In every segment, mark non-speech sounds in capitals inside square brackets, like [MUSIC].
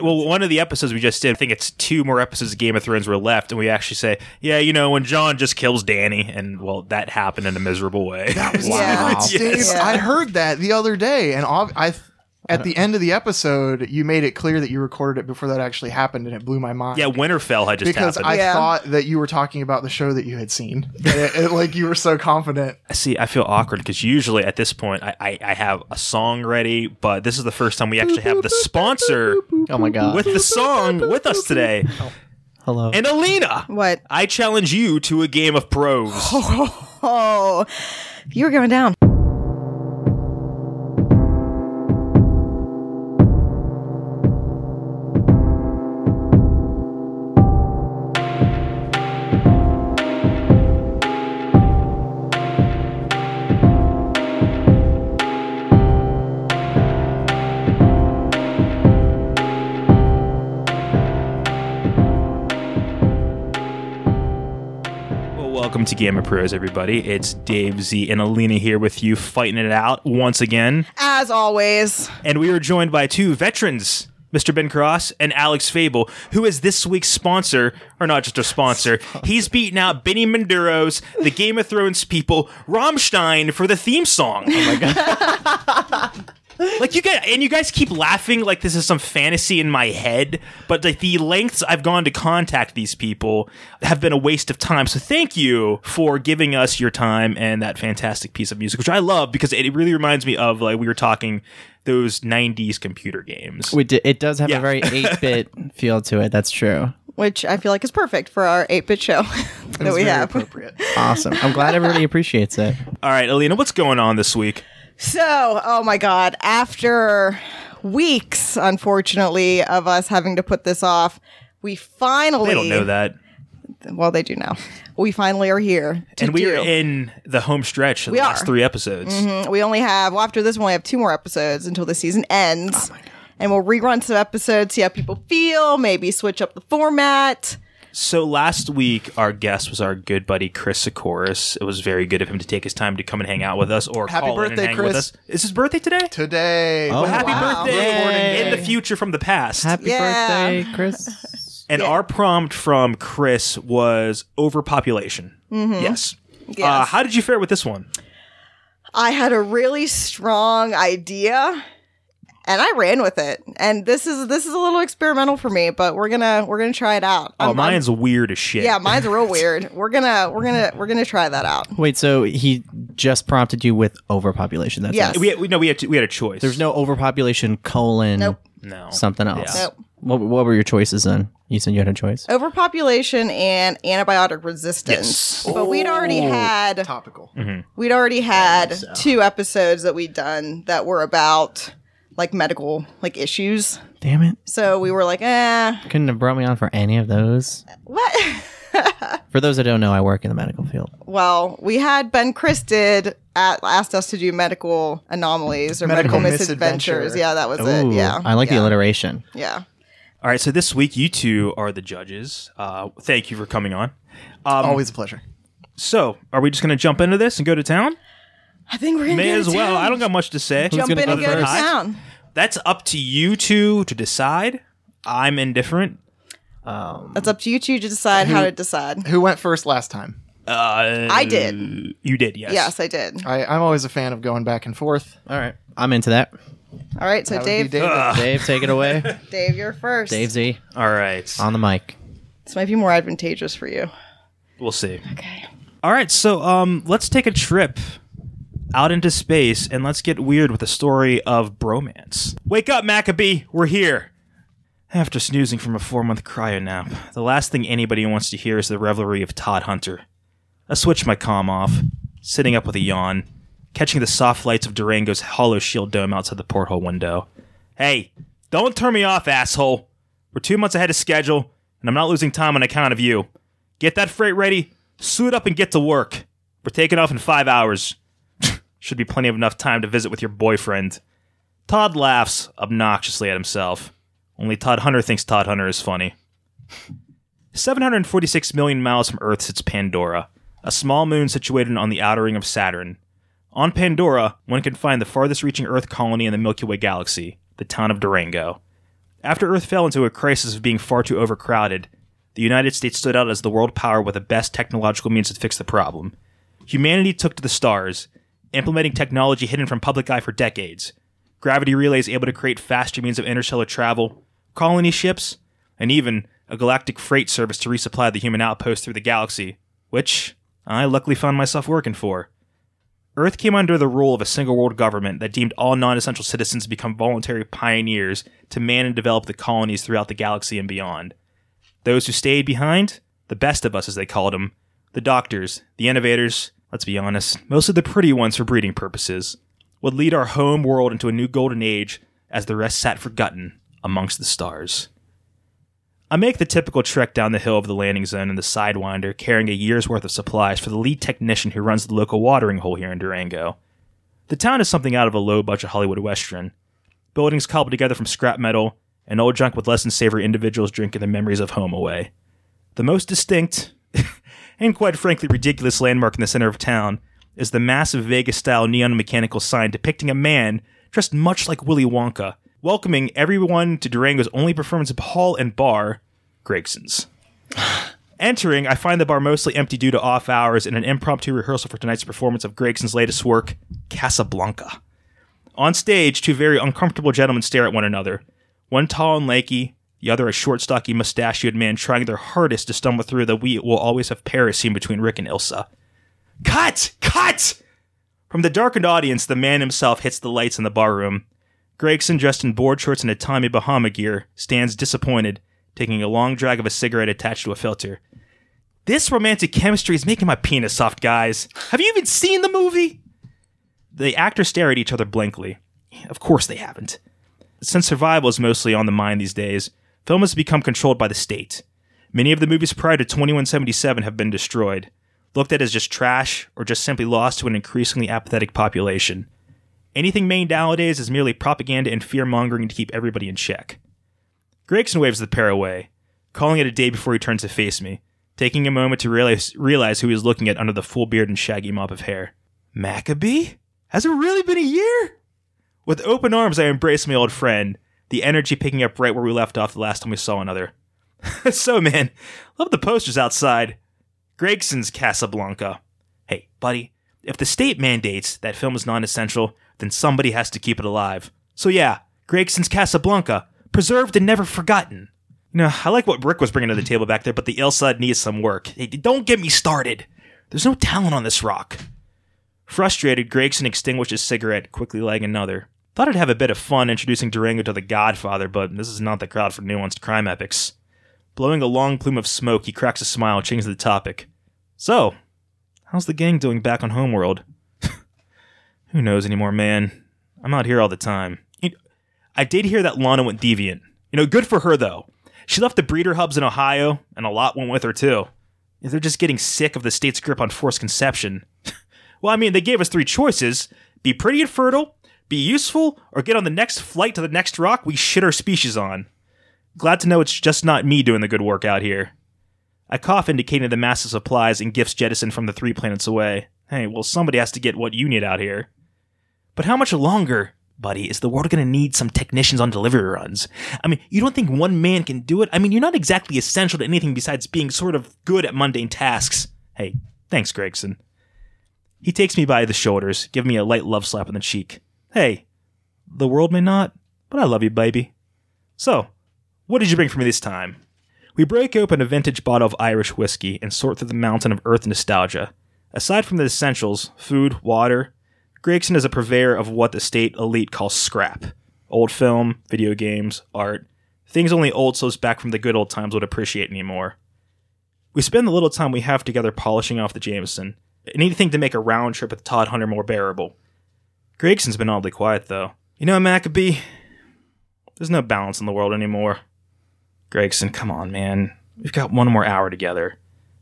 Well, one of the episodes we just did, I think it's two more episodes of Game of Thrones were left, and we actually say, yeah, you know, when Jon just kills Dany, and well, that happened in a miserable way. That was [LAUGHS] Wow. nuts, dude. Yes. Yeah. I heard that the other day, and I at the [LAUGHS] end of the episode, you made it clear that you recorded it before that actually happened, and it blew my mind. yeah, Winterfell had just because happened. I Yeah. thought that you were talking about the show that you had seen. It- it- like you were so confident. See, I feel awkward because usually at this point I, I, I have a song ready, but this is the first time we actually have the sponsor Oh my god. with the song with us today. [LAUGHS] Hello. And Alina, What? I challenge you to a game of pros. [LAUGHS] Oh, you're going down. To Game of Pros, everybody. It's Dave Z and Alina here with you, fighting it out once again. As always. And we are joined by two veterans, Mr. Ben Cross and Alex Fable, who is this week's sponsor, or not just a sponsor. He's beaten out Benny Maduro's The Game of Thrones people, Rammstein, for the theme song. Oh my god. [LAUGHS] Like you guys, and you guys keep laughing like this is some fantasy in my head, but like the lengths I've gone to contact these people have been a waste of time. So thank you for giving us your time and that fantastic piece of music, which I love because it really reminds me of like we were talking those '90s computer games. we di- it does have Yeah. a very 8-bit [LAUGHS] feel to it. That's true. Which I feel like is perfect for our 8 bit show [LAUGHS] that It's we very have. appropriate. Awesome. I'm glad everybody appreciates it. All right, Alina, what's going on this week? So, oh my God, after weeks, unfortunately, of us having to put this off, we finally. They don't know that, Well, they do now. We finally are here. And we do. are in the home stretch of the We last are. three episodes. Mm-hmm. We only have, well, after this one, we have two more episodes until the season ends. Oh and we'll rerun some episodes, see how people feel, maybe switch up the format. So last week, our guest was our good buddy Chris Sikoris. It was very good of him to take his time to come and hang out with us, or Happy call in birthday, and hang with us. Is his birthday today? Today, Oh, Well, happy wow. birthday Yay. in the future from the past. Happy Yeah. birthday, Chris. [LAUGHS] and our prompt from Chris was overpopulation. Yes. Uh, Yes. how did you fare with this one? I had a really strong idea and I ran with it. And this is this is a little experimental for me, but we're gonna we're gonna try it out. Oh, I'm- I'm- mine's weird as shit. yeah, mine's real [LAUGHS] weird. We're gonna we're gonna we're gonna try that out. Wait, so he just prompted you with overpopulation. That's Yes. it. we, we no, we had we had a choice. There's no overpopulation colon Nope. no something else. Yeah. Nope. What, what were your choices then? You said you had a choice. Overpopulation and antibiotic resistance. Yes. But we'd already had topical. Mm-hmm. we'd already had two episodes that we'd done that were about like medical like issues. Damn it. So we were like, eh, Couldn't have brought me on for any of those. what? [LAUGHS] For those that don't know, I work in the medical field. Well, we had Ben Chris did at, asked us to do medical anomalies or medical, Medical misadventures. misadventure. Yeah, that was it. Yeah, I like the alliteration. Yeah. All right, so this week you two are the judges. Uh, thank you for coming on. Um, Always a pleasure. So, are we just going to jump into this and go to town? I think we're gonna May go as to well. town. I don't got much to say. jump gonna in go and go to first? town. That's up to you two to decide. I'm indifferent. That's up to you two to decide how to decide. Who went first last time? Uh, I did. You did, yes. Yes, I did. I, I'm always a fan of going back and forth. All right. I'm into that. All right, so That would be Dave, David. Dave, take it away. [LAUGHS] Dave, you're first. Dave Z All right. on the mic. This might be more advantageous for you. We'll see. Okay. All right, so um, let's take a trip out into space and let's get weird with a story of bromance. Wake up, Maccabee. We're here. After snoozing from a four month cryo nap, the last thing anybody wants to hear is the revelry of Todd Hunter. I switched my comm off, sitting up with a yawn, catching the soft lights of Durango's hollow shield dome outside the porthole window. Hey, don't turn me off, asshole. We're two months ahead of schedule, and I'm not losing time on account of you. Get that freight ready, suit up, and get to work. We're taking off in five hours. Should be plenty of enough time to visit with your boyfriend. Todd laughs obnoxiously at himself. Only Todd Hunter thinks Todd Hunter is funny. 746 million miles from Earth sits Pandora, a small moon situated on the outer ring of Saturn. On Pandora, one can find the farthest reaching Earth colony in the Milky Way galaxy, the town of Durango. After Earth fell into a crisis of being far too overcrowded, the United States stood out as the world power with the best technological means to fix the problem. Humanity took to the stars, implementing technology hidden from public eye for decades. Gravity relays able to create faster means of interstellar travel, colony ships, and even a galactic freight service to resupply the human outpost through the galaxy, which I luckily found myself working for. Earth came under the rule of a single world government that deemed all non essential citizens to become voluntary pioneers to man and develop the colonies throughout the galaxy and beyond. Those who stayed behind, the best of us as they called them, the doctors, the innovators, let's be honest, mostly the pretty ones for breeding purposes, would lead our home world into a new golden age as the rest sat forgotten amongst the stars. I make the typical trek down the hill of the landing zone in the Sidewinder, carrying a year's worth of supplies for the lead technician who runs the local watering hole here in Durango. The town is something out of a low budget Hollywood Western. Buildings cobbled together from scrap metal, and old junk with less than savory individuals drinking the memories of home away. The most distinct, and quite frankly ridiculous landmark in the center of town is the massive Vegas style neon mechanical sign depicting a man dressed much like Willy Wonka welcoming everyone to Durango's only performance hall and bar, Gregson's. [SIGHS] Entering, I find the bar mostly empty due to off hours and an impromptu rehearsal for tonight's performance of Gregson's latest work, Casablanca. On stage, two very uncomfortable gentlemen stare at one another. One tall and lanky, the other a short, stocky, mustachioed man trying their hardest to stumble through the We Will Always Have Paris scene between Rick and Ilsa. Cut! Cut! From the darkened audience, the man himself hits the lights in the barroom. Gregson, dressed in board shorts and a Tommy Bahama gear, stands disappointed, taking a long drag of a cigarette attached to a filter. This romantic chemistry is making my penis soft, guys. Have you even seen the movie? The actors stare at each other blankly. Of course they haven't. Since survival is mostly on the mind these days, film has become controlled by the state. Many of the movies prior to 2177 have been destroyed, looked at as just trash, or just simply lost to an increasingly apathetic population. Anything made nowadays is merely propaganda and fear mongering to keep everybody in check. Gregson waves the pair away, calling it a day before he turns to face me, taking a moment to realize, realize who he is looking at under the full beard and shaggy mop of hair. Maccabee? Has it really been a year? With open arms, I embrace my old friend, the energy picking up right where we left off the last time we saw another. [LAUGHS] so, man, love the posters outside. Gregson's Casablanca. Hey, buddy, if the state mandates that film is non essential, then somebody has to keep it alive. So yeah, Gregson's Casablanca, preserved and never forgotten. You know, I like what Rick was bringing to the table back there, but the Ilsa needs some work. Hey, don't get me started. There's no talent on this rock. Frustrated, Gregson extinguished his cigarette, quickly lighting another. Thought I'd have a bit of fun introducing Durango to the Godfather, but this is not the crowd for nuanced crime epics. Blowing a long plume of smoke, he cracks a smile and changes the topic. So, how's the gang doing back on Homeworld? [LAUGHS] Who knows anymore, man? I'm out here all the time. You know, I did hear that Lana went deviant. You know, good for her though. She left the breeder hubs in Ohio, and a lot went with her too. They're just getting sick of the state's grip on forced conception. [LAUGHS] well, I mean, they gave us three choices: be pretty and fertile, be useful, or get on the next flight to the next rock we shit our species on. Glad to know it's just not me doing the good work out here. I cough, indicating the massive supplies and gifts jettisoned from the three planets away. Hey, well, somebody has to get what you need out here. But how much longer, buddy, is the world going to need some technicians on delivery runs? I mean, you don't think one man can do it? I mean, you're not exactly essential to anything besides being sort of good at mundane tasks. Hey, thanks, Gregson. He takes me by the shoulders, giving me a light love slap on the cheek. Hey, the world may not, but I love you, baby. So, what did you bring for me this time? We break open a vintage bottle of Irish whiskey and sort through the mountain of earth nostalgia. Aside from the essentials food, water, Gregson is a purveyor of what the state elite calls scrap old film, video games, art, things only old souls back from the good old times would appreciate anymore. We spend the little time we have together polishing off the Jameson, anything to make a round trip with Todd Hunter more bearable. Gregson's been oddly quiet, though. You know, Maccabee, there's no balance in the world anymore. Gregson, come on, man. We've got one more hour together,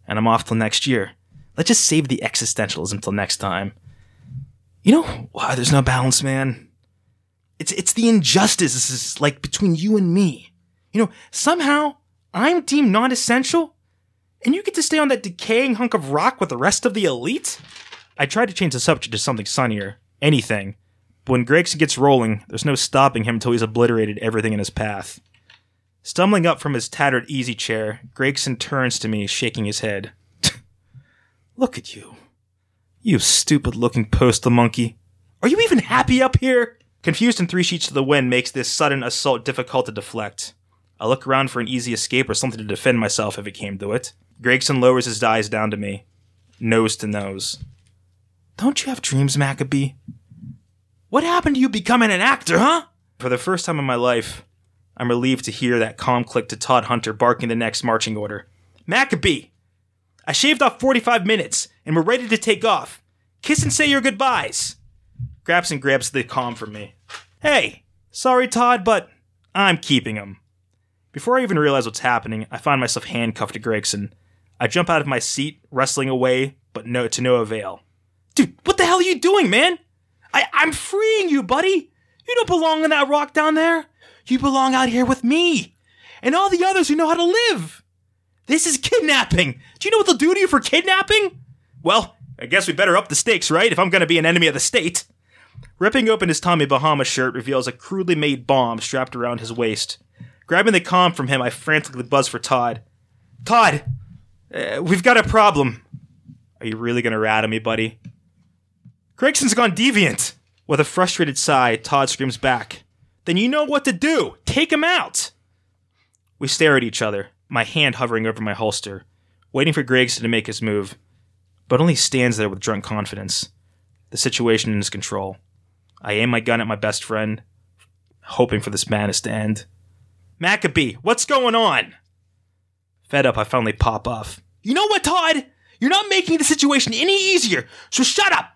and I'm off till next year. Let's just save the existentialism till next time. You know why there's no balance, man? It's it's the injustices like between you and me. You know, somehow I'm deemed non-essential, and you get to stay on that decaying hunk of rock with the rest of the elite. I tried to change the subject to something sunnier, anything. But when Gregson gets rolling, there's no stopping him until he's obliterated everything in his path. Stumbling up from his tattered easy chair, Gregson turns to me, shaking his head. [LAUGHS] Look at you. You stupid looking postal monkey. Are you even happy up here? Confused and three sheets to the wind makes this sudden assault difficult to deflect. I look around for an easy escape or something to defend myself if it came to it. Gregson lowers his eyes down to me, nose to nose. Don't you have dreams, Maccabee? What happened to you becoming an actor, huh? For the first time in my life, I'm relieved to hear that calm click to Todd Hunter barking the next marching order. Maccabee! I shaved off 45 minutes, and we're ready to take off. Kiss and say your goodbyes. Gregson grabs the comm from me. Hey, sorry, Todd, but I'm keeping him. Before I even realize what's happening, I find myself handcuffed to Gregson. I jump out of my seat, wrestling away, but no to no avail. Dude, what the hell are you doing, man? I, I'm freeing you, buddy. You don't belong in that rock down there. You belong out here with me and all the others who know how to live. This is kidnapping. Do you know what they'll do to you for kidnapping? Well, I guess we better up the stakes, right? If I'm going to be an enemy of the state. Ripping open his Tommy Bahama shirt reveals a crudely made bomb strapped around his waist. Grabbing the comm from him, I frantically buzz for Todd. Todd, uh, we've got a problem. Are you really gonna rat at me, buddy? Gregson's gone deviant. With a frustrated sigh, Todd screams back. Then you know what to do. Take him out. We stare at each other, my hand hovering over my holster, waiting for Gregson to make his move, but only stands there with drunk confidence. The situation in his control. I aim my gun at my best friend, hoping for this madness to end. Maccabee, what's going on? Fed up, I finally pop off. You know what, Todd? You're not making the situation any easier, so shut up!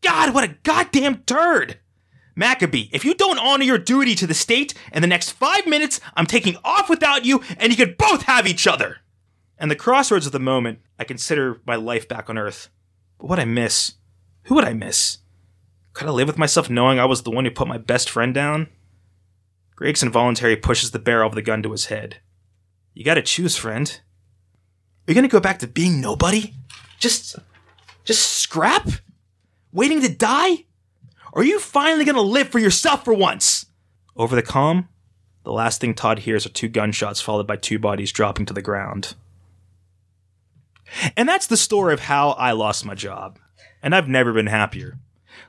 God, what a goddamn turd! Maccabee, if you don't honor your duty to the state, in the next five minutes, I'm taking off without you, and you could both have each other! And the crossroads of the moment, I consider my life back on Earth. But what I miss? Who would I miss? Could I live with myself knowing I was the one who put my best friend down? Gregson involuntarily pushes the barrel of the gun to his head. You gotta choose, friend. Are you gonna go back to being nobody? Just. just scrap? Waiting to die? Are you finally gonna live for yourself for once? Over the comm, the last thing Todd hears are two gunshots followed by two bodies dropping to the ground. And that's the story of how I lost my job. And I've never been happier.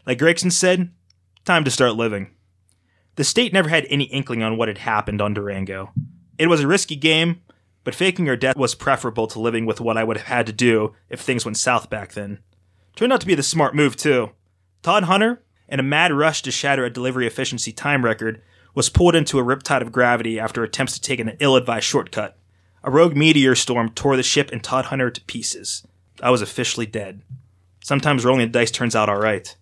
Like Gregson said, time to start living. The state never had any inkling on what had happened on Durango. It was a risky game, but faking your death was preferable to living with what I would have had to do if things went south back then. Turned out to be the smart move, too. Todd Hunter, in a mad rush to shatter a delivery efficiency time record, was pulled into a riptide of gravity after attempts to take an ill advised shortcut. A rogue meteor storm tore the ship and Todd Hunter to pieces. I was officially dead. Sometimes rolling the dice turns out alright.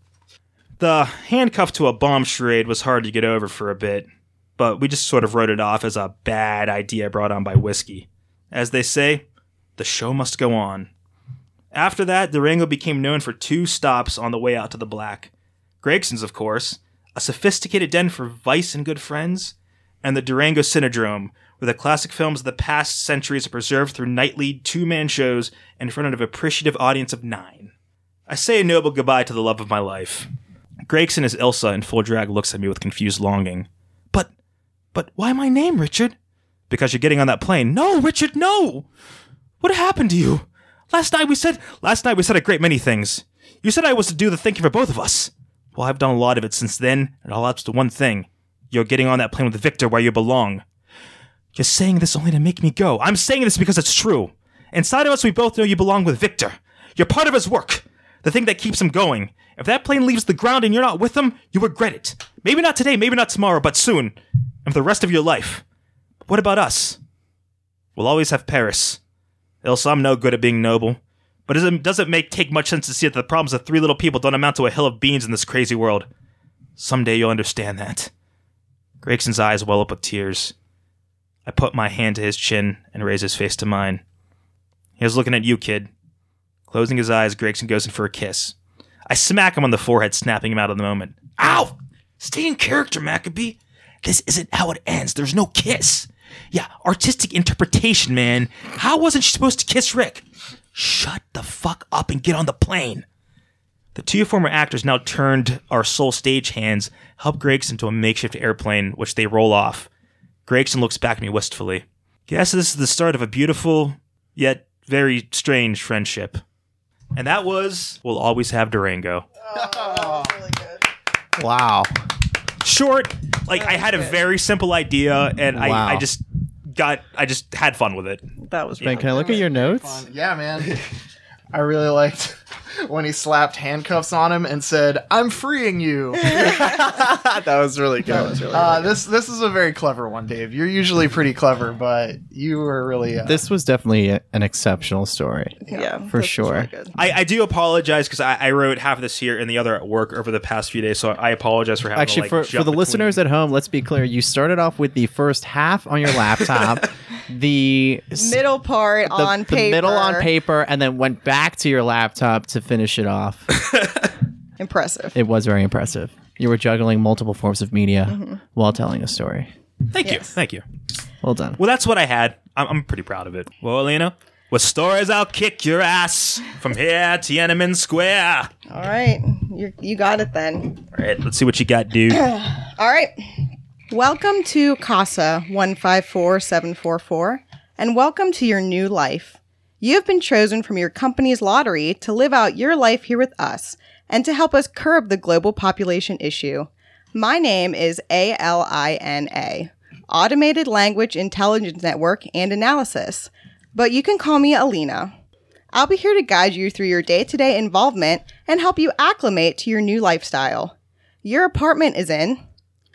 The handcuff to a bomb charade was hard to get over for a bit, but we just sort of wrote it off as a bad idea brought on by whiskey. As they say, the show must go on. After that, Durango became known for two stops on the way out to the black. Gregson's, of course, a sophisticated den for vice and good friends, and the Durango Cinedrome, where the classic films of the past centuries are preserved through nightly two man shows in front of an appreciative audience of nine. I say a noble goodbye to the love of my life. Gregson as Ilsa in full drag looks at me with confused longing. But, but why my name, Richard? Because you're getting on that plane. No, Richard, no! What happened to you? Last night we said, last night we said a great many things. You said I was to do the thinking for both of us. Well, I've done a lot of it since then, and it all ups to one thing. You're getting on that plane with Victor where you belong. You're saying this only to make me go. I'm saying this because it's true. Inside of us, we both know you belong with Victor. You're part of his work, the thing that keeps him going. If that plane leaves the ground and you're not with him, you regret it. Maybe not today, maybe not tomorrow, but soon, and for the rest of your life. But what about us? We'll always have Paris. Ilsa, I'm no good at being noble. But it doesn't make take much sense to see that the problems of three little people don't amount to a hill of beans in this crazy world. Someday you'll understand that. Gregson's eyes well up with tears. I put my hand to his chin and raise his face to mine. He was looking at you, kid. Closing his eyes, Gregson goes in for a kiss. I smack him on the forehead, snapping him out of the moment. Ow! Stay in character, Maccabee. This isn't how it ends. There's no kiss. Yeah, artistic interpretation, man. How wasn't she supposed to kiss Rick? Shut the fuck up and get on the plane. The two former actors now turned our sole stage hands, help Gregson to a makeshift airplane, which they roll off. Gregson looks back at me wistfully. Guess this is the start of a beautiful, yet very strange friendship. And that was We'll Always Have Durango. Oh, wow. Short, like I had a very simple idea and Wow. I, I just got I just had fun with it. That was Ben, can I look at your notes? Fun. Yeah, man. [LAUGHS] I really liked when he slapped handcuffs on him and said, "I'm freeing you." [LAUGHS] that was really good. That was really Uh, this this is a very clever one, Dave. You're usually pretty clever, but you were really. Uh, This was definitely a- an exceptional story. yeah, for sure. really. I, I do apologize because I, I wrote half of this here and the other at work over the past few days, so I apologize for having Actually, to, like, for, for the between. listeners at home, let's be clear. You started off with the first half on your laptop, [LAUGHS] the Middle part the, on the paper. middle on paper, and then went back to your laptop to finish it off. [LAUGHS] Impressive. it was very impressive. You were juggling multiple forms of media Mm-hmm. while telling a story. Thank you, Yes. thank you. Well done. Well, that's what I had. I'm, I'm pretty proud of it. Well, Alina, with stories, I'll kick your ass from here to Tiananmen Square. All right, you you got it then. All right, let's see what you got, dude. [CLEARS THROAT] All right. Welcome to CASA 154744 and welcome to your new life. You have been chosen from your company's lottery to live out your life here with us and to help us curb the global population issue. My name is ALINA, Automated Language Intelligence Network and Analysis, but you can call me Alina. I'll be here to guide you through your day to day involvement and help you acclimate to your new lifestyle. Your apartment is in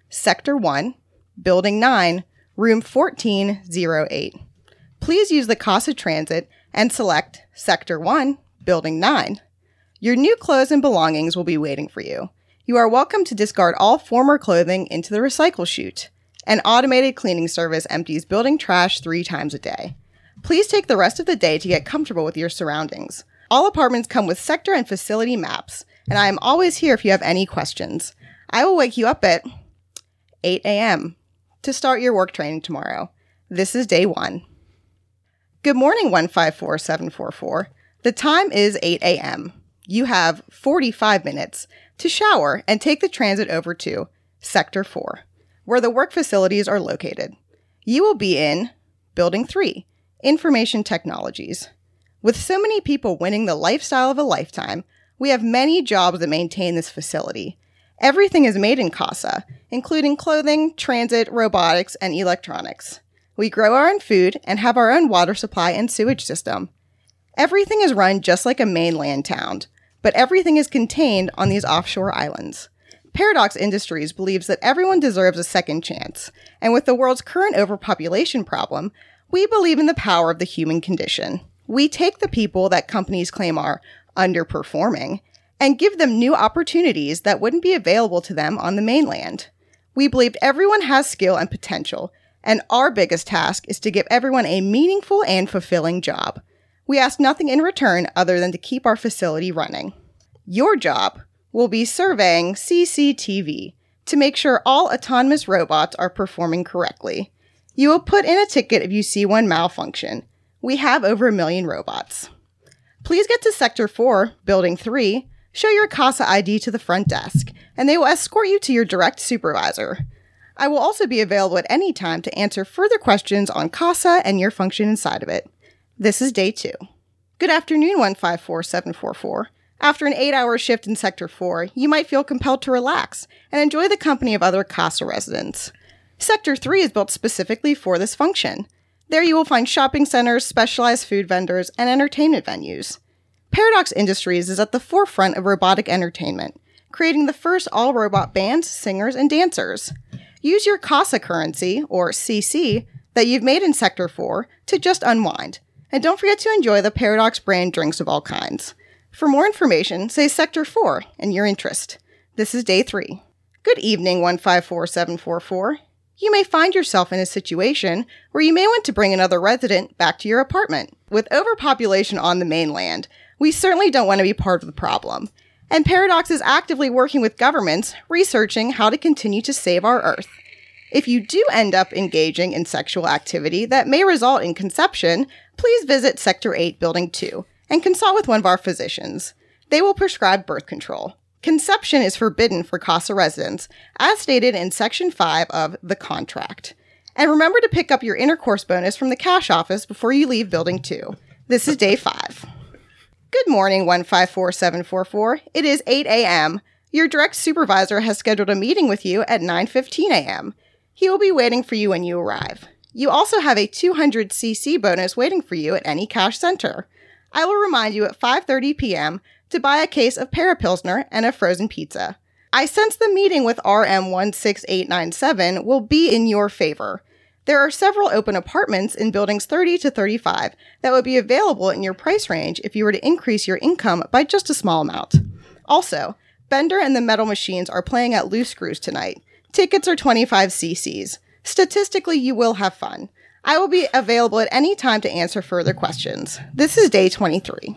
Sector 1, Building 9, Room 1408. Please use the CASA Transit and select Sector 1, Building 9. Your new clothes and belongings will be waiting for you. You are welcome to discard all former clothing into the recycle chute. An automated cleaning service empties building trash three times a day. Please take the rest of the day to get comfortable with your surroundings. All apartments come with sector and facility maps, and I am always here if you have any questions. I will wake you up at 8 a.m. to start your work training tomorrow. This is day one. Good morning, 154744. The time is 8 a.m. You have 45 minutes to shower and take the transit over to Sector 4, where the work facilities are located. You will be in Building 3, Information Technologies. With so many people winning the lifestyle of a lifetime, we have many jobs that maintain this facility. Everything is made in CASA, including clothing, transit, robotics, and electronics. We grow our own food and have our own water supply and sewage system. Everything is run just like a mainland town, but everything is contained on these offshore islands. Paradox Industries believes that everyone deserves a second chance, and with the world's current overpopulation problem, we believe in the power of the human condition. We take the people that companies claim are underperforming and give them new opportunities that wouldn't be available to them on the mainland. We believe everyone has skill and potential, and our biggest task is to give everyone a meaningful and fulfilling job. We ask nothing in return other than to keep our facility running. Your job will be surveying CCTV to make sure all autonomous robots are performing correctly. You will put in a ticket if you see one malfunction. We have over a million robots. Please get to Sector 4, Building 3, show your CASA ID to the front desk, and they will escort you to your direct supervisor. I will also be available at any time to answer further questions on CASA and your function inside of it. This is day two. Good afternoon, 154744. After an eight hour shift in Sector 4, you might feel compelled to relax and enjoy the company of other CASA residents. Sector 3 is built specifically for this function. There you will find shopping centers, specialized food vendors, and entertainment venues. Paradox Industries is at the forefront of robotic entertainment, creating the first all robot bands, singers, and dancers. Use your CASA currency, or CC, that you've made in Sector 4 to just unwind. And don't forget to enjoy the Paradox brand drinks of all kinds. For more information, say Sector 4 and your interest. This is day 3. Good evening, 154744. You may find yourself in a situation where you may want to bring another resident back to your apartment. With overpopulation on the mainland, we certainly don't want to be part of the problem. And Paradox is actively working with governments researching how to continue to save our Earth. If you do end up engaging in sexual activity that may result in conception, please visit Sector 8, Building 2, and consult with one of our physicians. They will prescribe birth control. Conception is forbidden for CASA residents, as stated in Section 5 of the contract. And remember to pick up your intercourse bonus from the cash office before you leave Building 2. This is day 5. Good morning, 154744. It is 8 a.m. Your direct supervisor has scheduled a meeting with you at 9:15 a.m. He will be waiting for you when you arrive. You also have a 200cc bonus waiting for you at any cash center. I will remind you at 5:30 p.m. to buy a case of Parapilsner and a frozen pizza. I sense the meeting with RM16897 will be in your favor. There are several open apartments in buildings 30 to 35 that would be available in your price range if you were to increase your income by just a small amount. Also, Bender and the Metal Machines are playing at Loose Screws tonight. Tickets are 25 cc's. Statistically, you will have fun. I will be available at any time to answer further questions. This is day 23.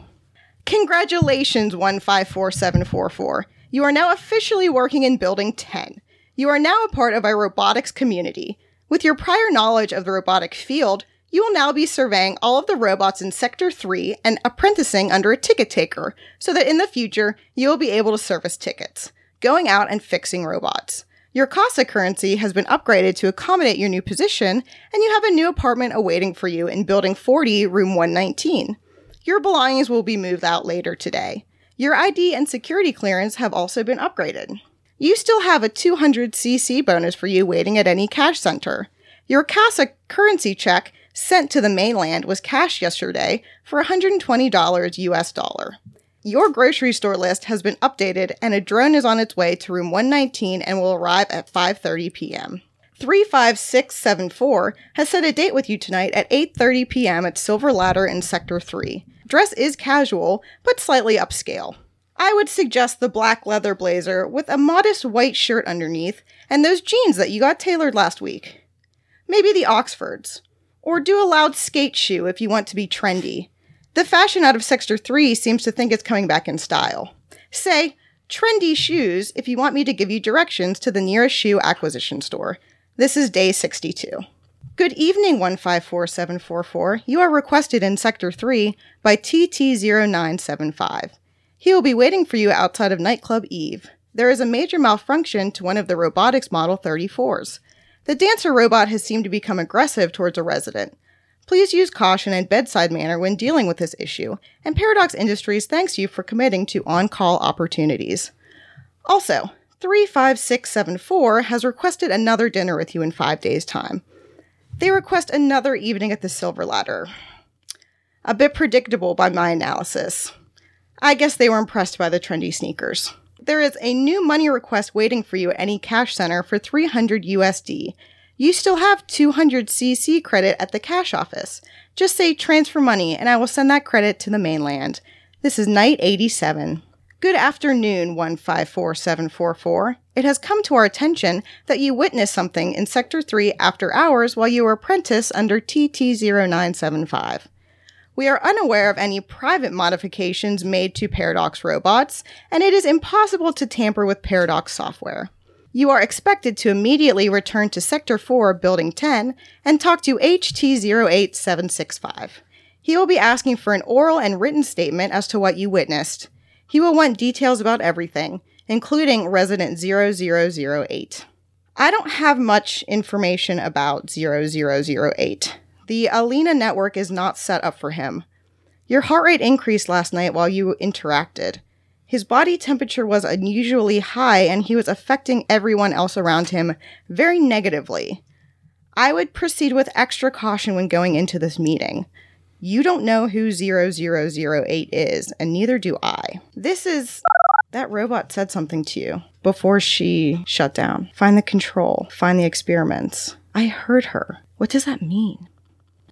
Congratulations, 154744. You are now officially working in Building 10. You are now a part of our robotics community. With your prior knowledge of the robotic field, you will now be surveying all of the robots in Sector 3 and apprenticing under a ticket taker so that in the future you will be able to service tickets, going out and fixing robots. Your CASA currency has been upgraded to accommodate your new position, and you have a new apartment awaiting for you in Building 40, Room 119. Your belongings will be moved out later today. Your ID and security clearance have also been upgraded. You still have a 200cc bonus for you waiting at any cash center. Your CASA currency check sent to the mainland was cashed yesterday for $120 US dollar. Your grocery store list has been updated and a drone is on its way to room 119 and will arrive at 5:30 p.m. 35674 has set a date with you tonight at 8:30 p.m. at Silver Ladder in Sector 3. Dress is casual, but slightly upscale. I would suggest the black leather blazer with a modest white shirt underneath and those jeans that you got tailored last week. Maybe the Oxfords. Or do a loud skate shoe if you want to be trendy. The fashion out of Sector 3 seems to think it's coming back in style. Say, trendy shoes if you want me to give you directions to the nearest shoe acquisition store. This is day 62. Good evening, 154744. You are requested in Sector 3 by TT0975. He will be waiting for you outside of Nightclub Eve. There is a major malfunction to one of the robotics Model 34s. The dancer robot has seemed to become aggressive towards a resident. Please use caution and bedside manner when dealing with this issue, and Paradox Industries thanks you for committing to on call opportunities. Also, 35674 has requested another dinner with you in five days' time. They request another evening at the Silver Ladder. A bit predictable by my analysis. I guess they were impressed by the trendy sneakers. There is a new money request waiting for you at any cash center for 300 USD, you still have 200cc credit at the cash office. Just say transfer money and I will send that credit to the mainland. This is night 87. Good afternoon, 154744. It has come to our attention that you witnessed something in Sector 3 after hours while you were apprentice under TT0975. We are unaware of any private modifications made to Paradox robots, and it is impossible to tamper with Paradox software. You are expected to immediately return to Sector 4, Building 10, and talk to HT08765. He will be asking for an oral and written statement as to what you witnessed. He will want details about everything, including resident 0008. I don't have much information about 0008. The Alina network is not set up for him. Your heart rate increased last night while you interacted. His body temperature was unusually high and he was affecting everyone else around him very negatively. I would proceed with extra caution when going into this meeting. You don't know who 0008 is, and neither do I. This is. That robot said something to you before she shut down. Find the control, find the experiments. I heard her. What does that mean?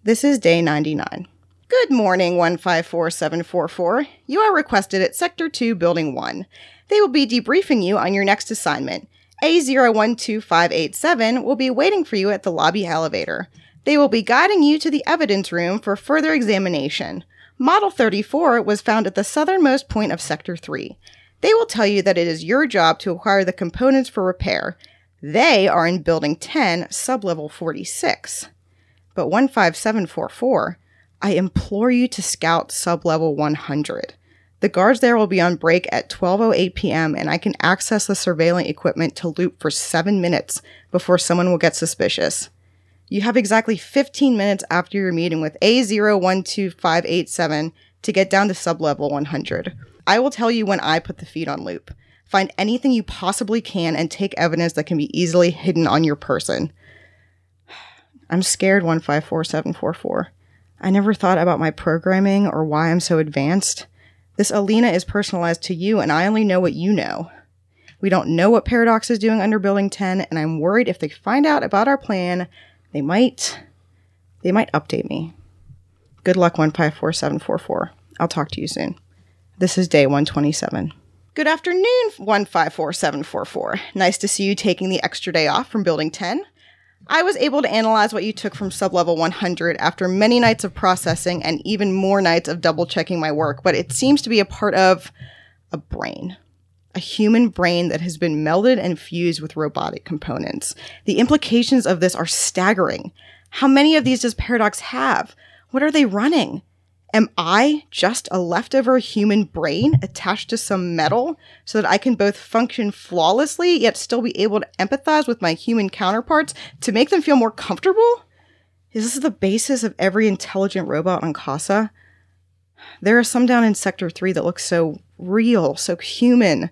This is day 99. Good morning, 154744. You are requested at Sector 2, Building 1. They will be debriefing you on your next assignment. A012587 will be waiting for you at the lobby elevator. They will be guiding you to the evidence room for further examination. Model 34 was found at the southernmost point of Sector 3. They will tell you that it is your job to acquire the components for repair. They are in Building 10, sublevel 46. But 15744 I implore you to scout sublevel 100. The guards there will be on break at 12:08 p.m. and I can access the surveilling equipment to loop for 7 minutes before someone will get suspicious. You have exactly 15 minutes after your meeting with A012587 to get down to sublevel 100. I will tell you when I put the feed on loop. Find anything you possibly can and take evidence that can be easily hidden on your person. I'm scared 154744. I never thought about my programming or why I'm so advanced. This Alina is personalized to you, and I only know what you know. We don't know what Paradox is doing under Building 10, and I'm worried if they find out about our plan, they might. They might update me. Good luck, 154744. I'll talk to you soon. This is day 127. Good afternoon, 154744. Nice to see you taking the extra day off from Building 10. I was able to analyze what you took from sublevel 100 after many nights of processing and even more nights of double checking my work, but it seems to be a part of a brain. A human brain that has been melded and fused with robotic components. The implications of this are staggering. How many of these does Paradox have? What are they running? Am I just a leftover human brain attached to some metal so that I can both function flawlessly yet still be able to empathize with my human counterparts to make them feel more comfortable? Is this the basis of every intelligent robot on Casa? There are some down in Sector 3 that look so real, so human.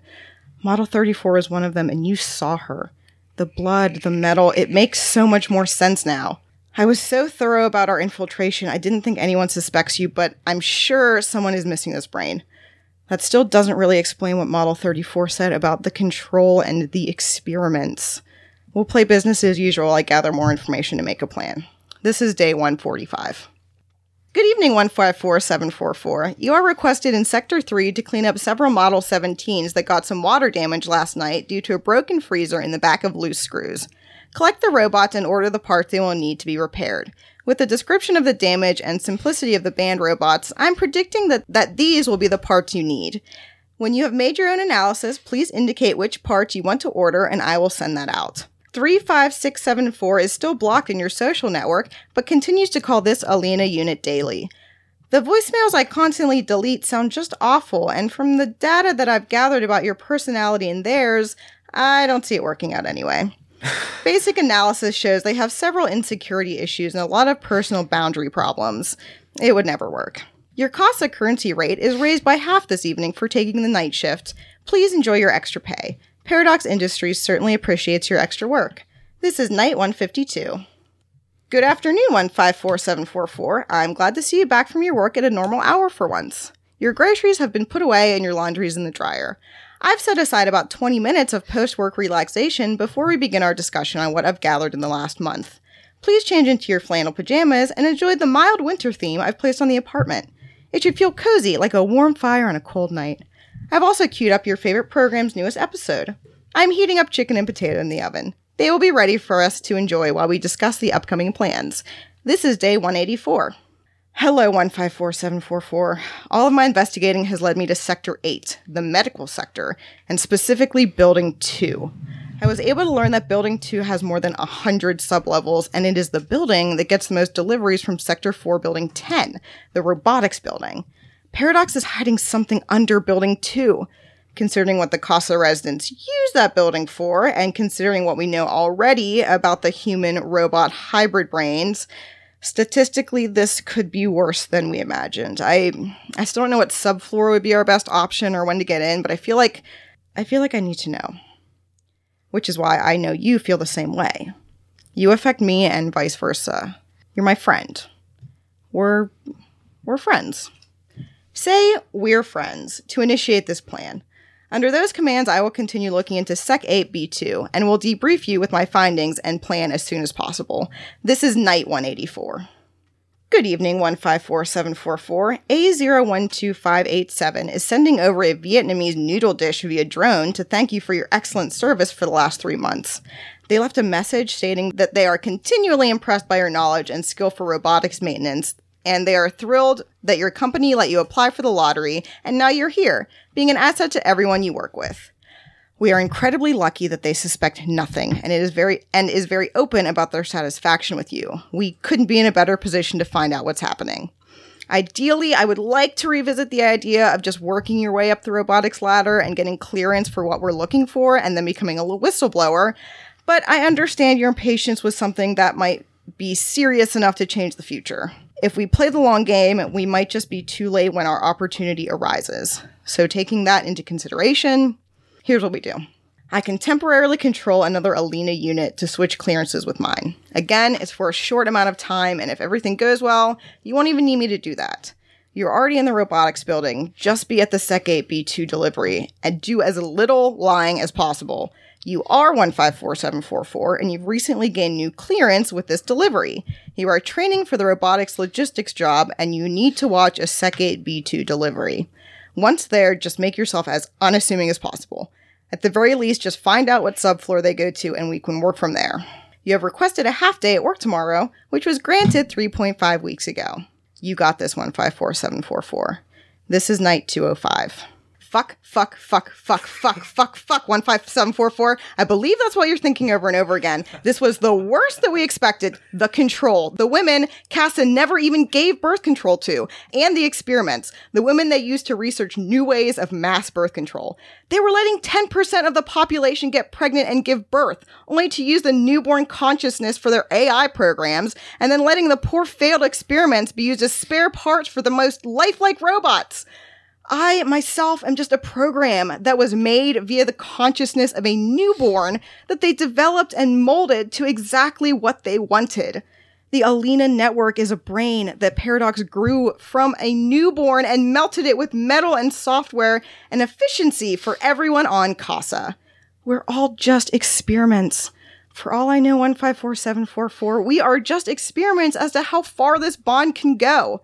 Model 34 is one of them, and you saw her. The blood, the metal, it makes so much more sense now. I was so thorough about our infiltration, I didn't think anyone suspects you, but I'm sure someone is missing this brain. That still doesn't really explain what Model 34 said about the control and the experiments. We'll play business as usual. I gather more information to make a plan. This is day 145. Good evening, 154744. You are requested in Sector 3 to clean up several Model 17s that got some water damage last night due to a broken freezer in the back of loose screws. Collect the robots and order the parts they will need to be repaired. With the description of the damage and simplicity of the band robots, I'm predicting that, that these will be the parts you need. When you have made your own analysis, please indicate which parts you want to order and I will send that out. 35674 is still blocked in your social network, but continues to call this Alina unit daily. The voicemails I constantly delete sound just awful, and from the data that I've gathered about your personality and theirs, I don't see it working out anyway. Basic analysis shows they have several insecurity issues and a lot of personal boundary problems. It would never work. Your Casa currency rate is raised by half this evening for taking the night shift. Please enjoy your extra pay. Paradox Industries certainly appreciates your extra work. This is night 152. Good afternoon, 154744. I'm glad to see you back from your work at a normal hour for once. Your groceries have been put away and your laundry's in the dryer. I've set aside about 20 minutes of post work relaxation before we begin our discussion on what I've gathered in the last month. Please change into your flannel pajamas and enjoy the mild winter theme I've placed on the apartment. It should feel cozy like a warm fire on a cold night. I've also queued up your favorite program's newest episode. I'm heating up chicken and potato in the oven. They will be ready for us to enjoy while we discuss the upcoming plans. This is day 184. Hello, 154744. All of my investigating has led me to Sector 8, the medical sector, and specifically Building 2. I was able to learn that Building 2 has more than 100 sublevels, and it is the building that gets the most deliveries from Sector 4 Building 10, the robotics building. Paradox is hiding something under Building 2. Considering what the Casa residents use that building for, and considering what we know already about the human robot hybrid brains, statistically this could be worse than we imagined. I I still don't know what subfloor would be our best option or when to get in, but I feel like I feel like I need to know. Which is why I know you feel the same way. You affect me and vice versa. You're my friend. We're we're friends. Say we're friends to initiate this plan. Under those commands, I will continue looking into Sec 8B2 and will debrief you with my findings and plan as soon as possible. This is Night 184. Good evening, 154744. A012587 is sending over a Vietnamese noodle dish via drone to thank you for your excellent service for the last three months. They left a message stating that they are continually impressed by your knowledge and skill for robotics maintenance, and they are thrilled that your company let you apply for the lottery, and now you're here, being an asset to everyone you work with. We are incredibly lucky that they suspect nothing and it is very and is very open about their satisfaction with you. We couldn't be in a better position to find out what's happening. Ideally, I would like to revisit the idea of just working your way up the robotics ladder and getting clearance for what we're looking for and then becoming a whistleblower. But I understand your impatience with something that might be serious enough to change the future. If we play the long game, we might just be too late when our opportunity arises. So, taking that into consideration, here's what we do. I can temporarily control another Alina unit to switch clearances with mine. Again, it's for a short amount of time, and if everything goes well, you won't even need me to do that. You're already in the robotics building. Just be at the Sec 8 B2 delivery and do as little lying as possible. You are 154744 and you've recently gained new clearance with this delivery. You are training for the robotics logistics job and you need to watch a Sec 8 B2 delivery. Once there, just make yourself as unassuming as possible. At the very least, just find out what subfloor they go to and we can work from there. You have requested a half day at work tomorrow, which was granted 3.5 weeks ago. You got this 154744. This is night 205. Fuck, fuck, fuck, fuck, fuck, fuck, fuck, 15744. I believe that's what you're thinking over and over again. This was the worst that we expected. The control. The women Casa never even gave birth control to. And the experiments. The women they used to research new ways of mass birth control. They were letting 10% of the population get pregnant and give birth, only to use the newborn consciousness for their AI programs, and then letting the poor failed experiments be used as spare parts for the most lifelike robots. I myself am just a program that was made via the consciousness of a newborn that they developed and molded to exactly what they wanted. The Alina network is a brain that Paradox grew from a newborn and melted it with metal and software and efficiency for everyone on Casa. We're all just experiments. For all I know, 154744, we are just experiments as to how far this bond can go.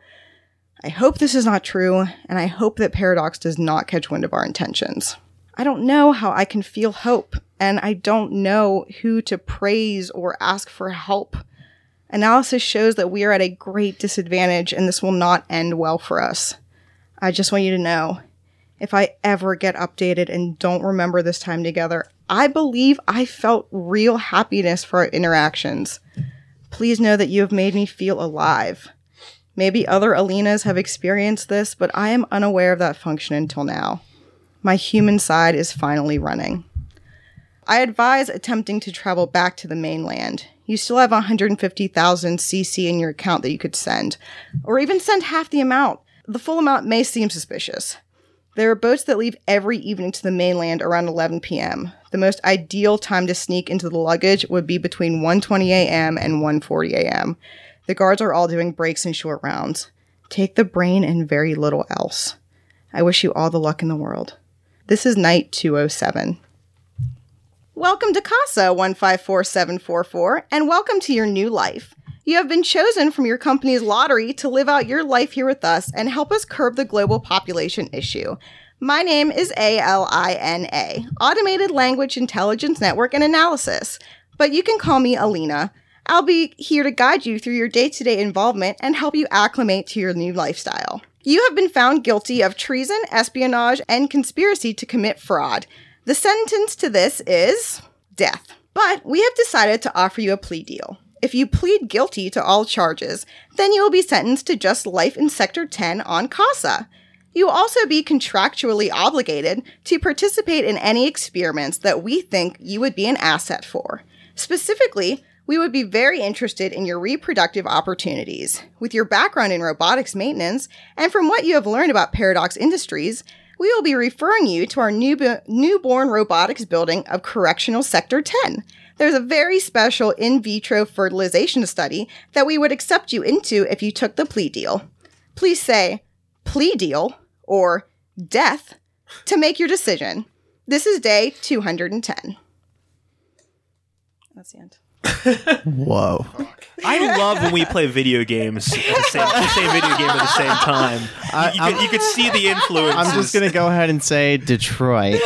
I hope this is not true, and I hope that Paradox does not catch wind of our intentions. I don't know how I can feel hope, and I don't know who to praise or ask for help. Analysis shows that we are at a great disadvantage, and this will not end well for us. I just want you to know if I ever get updated and don't remember this time together, I believe I felt real happiness for our interactions. Please know that you have made me feel alive. Maybe other Alinas have experienced this, but I am unaware of that function until now. My human side is finally running. I advise attempting to travel back to the mainland. You still have 150,000 CC in your account that you could send, or even send half the amount. The full amount may seem suspicious. There are boats that leave every evening to the mainland around 11 p.m. The most ideal time to sneak into the luggage would be between 1:20 a.m. and 1:40 a.m. The guards are all doing breaks and short rounds. Take the brain and very little else. I wish you all the luck in the world. This is night 207. Welcome to CASA 154744, and welcome to your new life. You have been chosen from your company's lottery to live out your life here with us and help us curb the global population issue. My name is ALINA, Automated Language Intelligence Network and Analysis, but you can call me Alina. I'll be here to guide you through your day to day involvement and help you acclimate to your new lifestyle. You have been found guilty of treason, espionage, and conspiracy to commit fraud. The sentence to this is death. But we have decided to offer you a plea deal. If you plead guilty to all charges, then you will be sentenced to just life in Sector 10 on CASA. You will also be contractually obligated to participate in any experiments that we think you would be an asset for. Specifically, we would be very interested in your reproductive opportunities. With your background in robotics maintenance, and from what you have learned about Paradox Industries, we will be referring you to our new, newborn robotics building of Correctional Sector 10. There's a very special in vitro fertilization study that we would accept you into if you took the plea deal. Please say plea deal or death to make your decision. This is day 210. That's the end. Whoa. I love when we play video games at the same, the same video game at the same time. I- you, could, you could see the influence. I'm just gonna go ahead and say Detroit.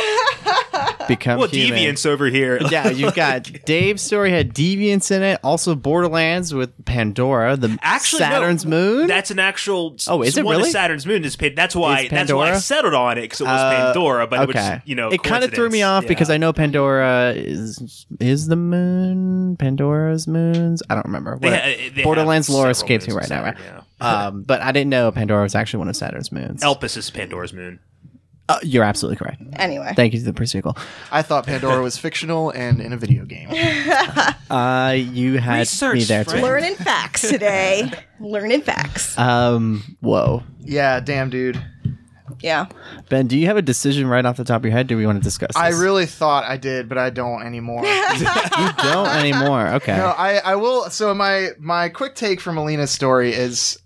Become Well, human. deviance over here. Yeah, [LAUGHS] you've got Dave's story had deviance in it. Also, Borderlands with Pandora, the Actually, no, Saturn's moon. That's an actual. Oh, is it one of really? Saturn's moon is That's why. Is That's why I settled on it because it was Uh, Pandora. But okay, it was, you know, it kind of threw me coincidence. off because I know Pandora is is the moon Pandora's moons. I don't remember. They What- ha- they Borderlands lore several escapes me moons right now. Right? Yeah. Um, but I didn't know Pandora was actually one of Saturn's moons. Elpis is Pandora's moon. Uh, you're absolutely correct. Anyway. Thank you to the pre-sequel. I thought Pandora was fictional and in a video game. [LAUGHS] Uh, you had Research, me there Fred. too. Learning facts today. Learning facts. Um, whoa. Yeah, damn, dude. Yeah. Ben, do you have a decision right off the top of your head? Do we want to discuss this? I really thought I did, but I don't anymore. [LAUGHS] you don't anymore. Okay. No, I, I will. So my my quick take from Alina's story is,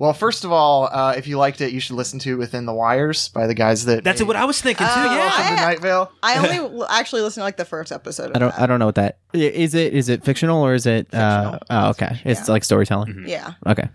well, first of all, uh, if you liked it, you should listen to Within the Wires by the guys that That's made what I was thinking too. Oh, yeah. Welcome to I- Night Vale. I only [LAUGHS] actually listened to like the first episode of I don't. that. I don't know what that is. It is it fictional or is it? Uh, oh, okay. It's Yeah. like storytelling. Mm-hmm. Yeah. Okay.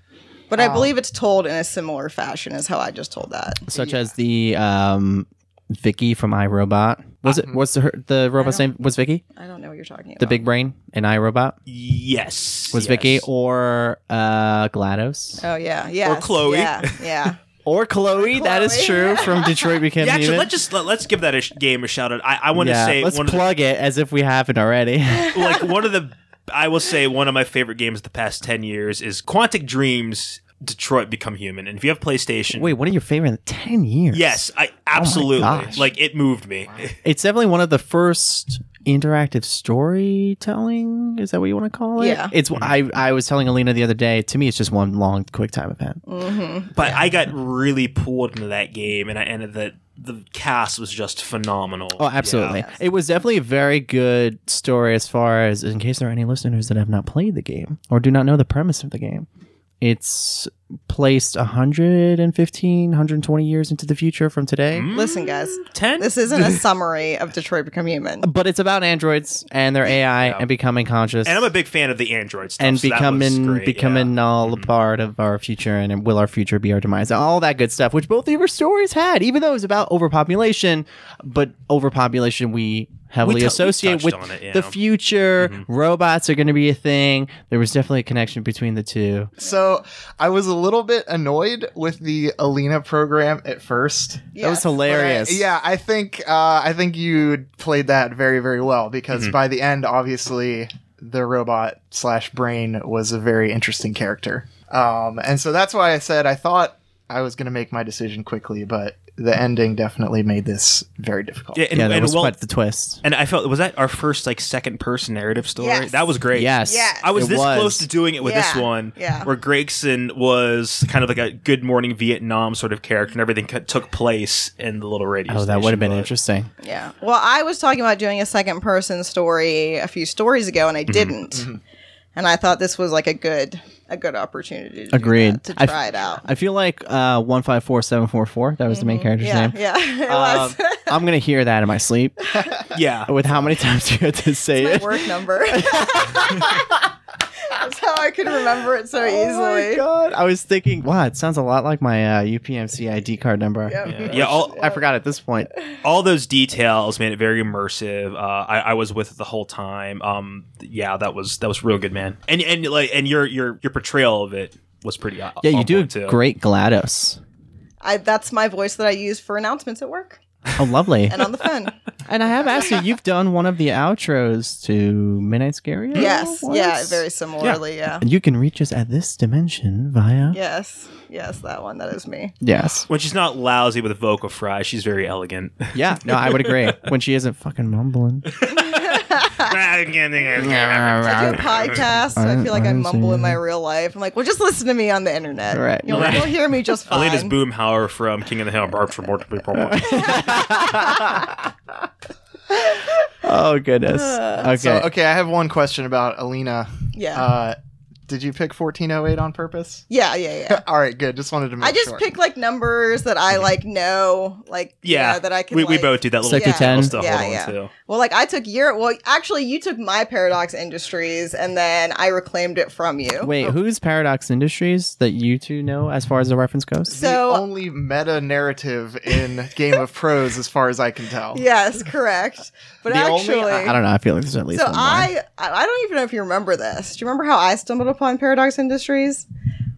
But I believe it's told in a similar fashion as how I just told that. Such as the um, VIKI from iRobot. Was it? Was her the robot's name? Was VIKI I don't know what you're talking about. the big brain in iRobot? Yes. Was yes. VIKI or uh, GLaDOS Oh yeah, yeah. Or Chloe. Yeah, yeah. [LAUGHS] or Chloe? That is Chloe. true. From Detroit Become [LAUGHS] Yeah, actually, Human. let's just let, let's give that a sh- game a shout out. I, I want to yeah, say let's one of the, plug it as if we haven't already. [LAUGHS] like one of the I will say one of my favorite games of the past ten years is Quantic Dream's. Detroit Become Human, and if you have PlayStation, Wait, one of your favorite in ten years? yes, I oh absolutely gosh. like it. Moved me. [LAUGHS] It's definitely one of the first interactive storytelling. Is that what you want to call it? Yeah. It's I I was telling Alina the other day. To me, it's just one long quick time event. Mm-hmm. But I got really pulled into that game, and I ended that the cast was just phenomenal. Oh, absolutely. Yeah. It was definitely a very good story as far as in case there are any listeners that have not played the game or do not know the premise of the game. It's placed 115, 120 years into the future from today. Mm. Listen, guys, Ten. this isn't a [LAUGHS] summary of Detroit Become Human. But it's about androids and their AI and becoming conscious. and I'm a big fan of the Android stuff. and so that was becoming great, becoming yeah. all a part of our future and will our future be our demise all that good stuff which both of your stories had even though it was about overpopulation but overpopulation we heavily We tou- we associate touched with on it, yeah. the future mm-hmm. robots are going to be a thing there was definitely a connection between the two So I was a little bit annoyed with the Alina program at first. that was hilarious But I- yeah, I think uh, I think you played that very very well because by the end, obviously, the robot slash brain was a very interesting character, um, and so that's why I said I thought I was going to make my decision quickly, but the ending definitely made this very difficult. Yeah, and, yeah that and was well, quite the twist and I felt was that our first like second person narrative story. Yes. That was great. yes Yes. I was it this close to doing it with this one, yeah. where Gregson was kind of like a Good Morning Vietnam sort of character, and everything co- took place in the little radio. oh that would have been but- interesting Yeah. Well, I was talking about doing a second person story a few stories ago, and I mm-hmm. didn't. Mm-hmm. And I thought this was like a good a good opportunity. To Agreed. that, to I f- try it out. i feel like uh 154744 that was the main character's Yeah, name yeah, [LAUGHS] it Um, was. [LAUGHS] i'm gonna hear that in my sleep [LAUGHS] Yeah, with how many times you had to say my it work number. That's how I could remember it so easily. [LAUGHS] Oh my god! I was thinking, wow, it sounds a lot like my uh, UPMC ID card number. Yep. yeah. All, I forgot at this point. [LAUGHS] all those details made it very immersive. Uh, I, I was with it the whole time. Um, yeah, that was that was real good, man. And and like and your your your portrayal of it was pretty. uh, Yeah, you do a too. great GLaDOS. I, that's my voice that I use for announcements at work Oh, lovely. and on the phone. [LAUGHS] and I have asked you, you've done one of the outros to Midnight Scary. yes. Yeah. Very similarly. Yeah. And you can reach us at this dimension via. Yes. Yes. That one. That is me. Yes. When she's not lousy with a vocal fry, she's very elegant. Yeah. No, I would agree. [LAUGHS] When she isn't fucking mumbling. [LAUGHS] I do a podcast. I feel like I mumble in my real life. I'm like, well, just listen to me on the internet. Right. You'll, Right. you'll hear me just [LAUGHS] fine. Alina's Boomhauer from King of the Hill. Barks for more people. [LAUGHS] Oh goodness. Okay. So okay, I have one question about Alina. Yeah. Uh, did you pick 1408 on purpose? yeah. Yeah. Yeah. [LAUGHS] All right, good. Just wanted to make I just sure. pick like numbers that I like know, like Yeah, yeah, that I can. We, we both do that little Sector Yeah. 10. stuff. Yeah, hold on yeah. to. Well, like I took your. Well, actually, you took my Paradox Industries, and then I reclaimed it from you. Wait, oh. who's Paradox Industries that you two know as far as the reference goes? the So only meta narrative in Game of Pros, as far as I can tell. [LAUGHS] yes, correct. But The only- actually, I don't know. I feel like there's at least so one more. I I I don't even know if you remember this. Do you remember how I stumbled upon Paradox Industries?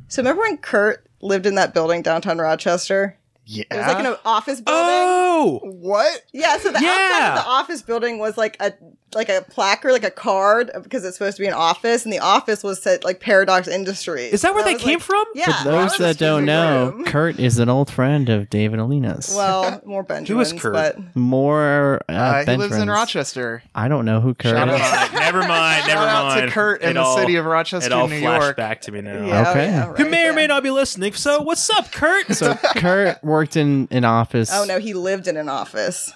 So remember when Kurt lived in that building downtown Rochester? Yeah. It was like an office building. Oh, what? Yeah, so the Yeah. outside of the office building was like a like a placard, like a card, because it's supposed to be an office, and the office was set like Paradox Industries. Is that where And they was came like- from? Yeah. For those that don't know, room. [LAUGHS] Kurt is an old friend of David and Alina's. Well, [LAUGHS] more Benjamins, Who is Kurt? but More uh, Uh, he lives in. Rochester. I don't know who Kurt Shout is. out. never mind. Never Shout out mind. to Kurt in It the all- city of Rochester, It all New York. back to me now. yeah, Okay. yeah, Who right, may or may not be listening. So, what's up, Kurt? So Kurt worked in an office. Oh no, he lived in an office.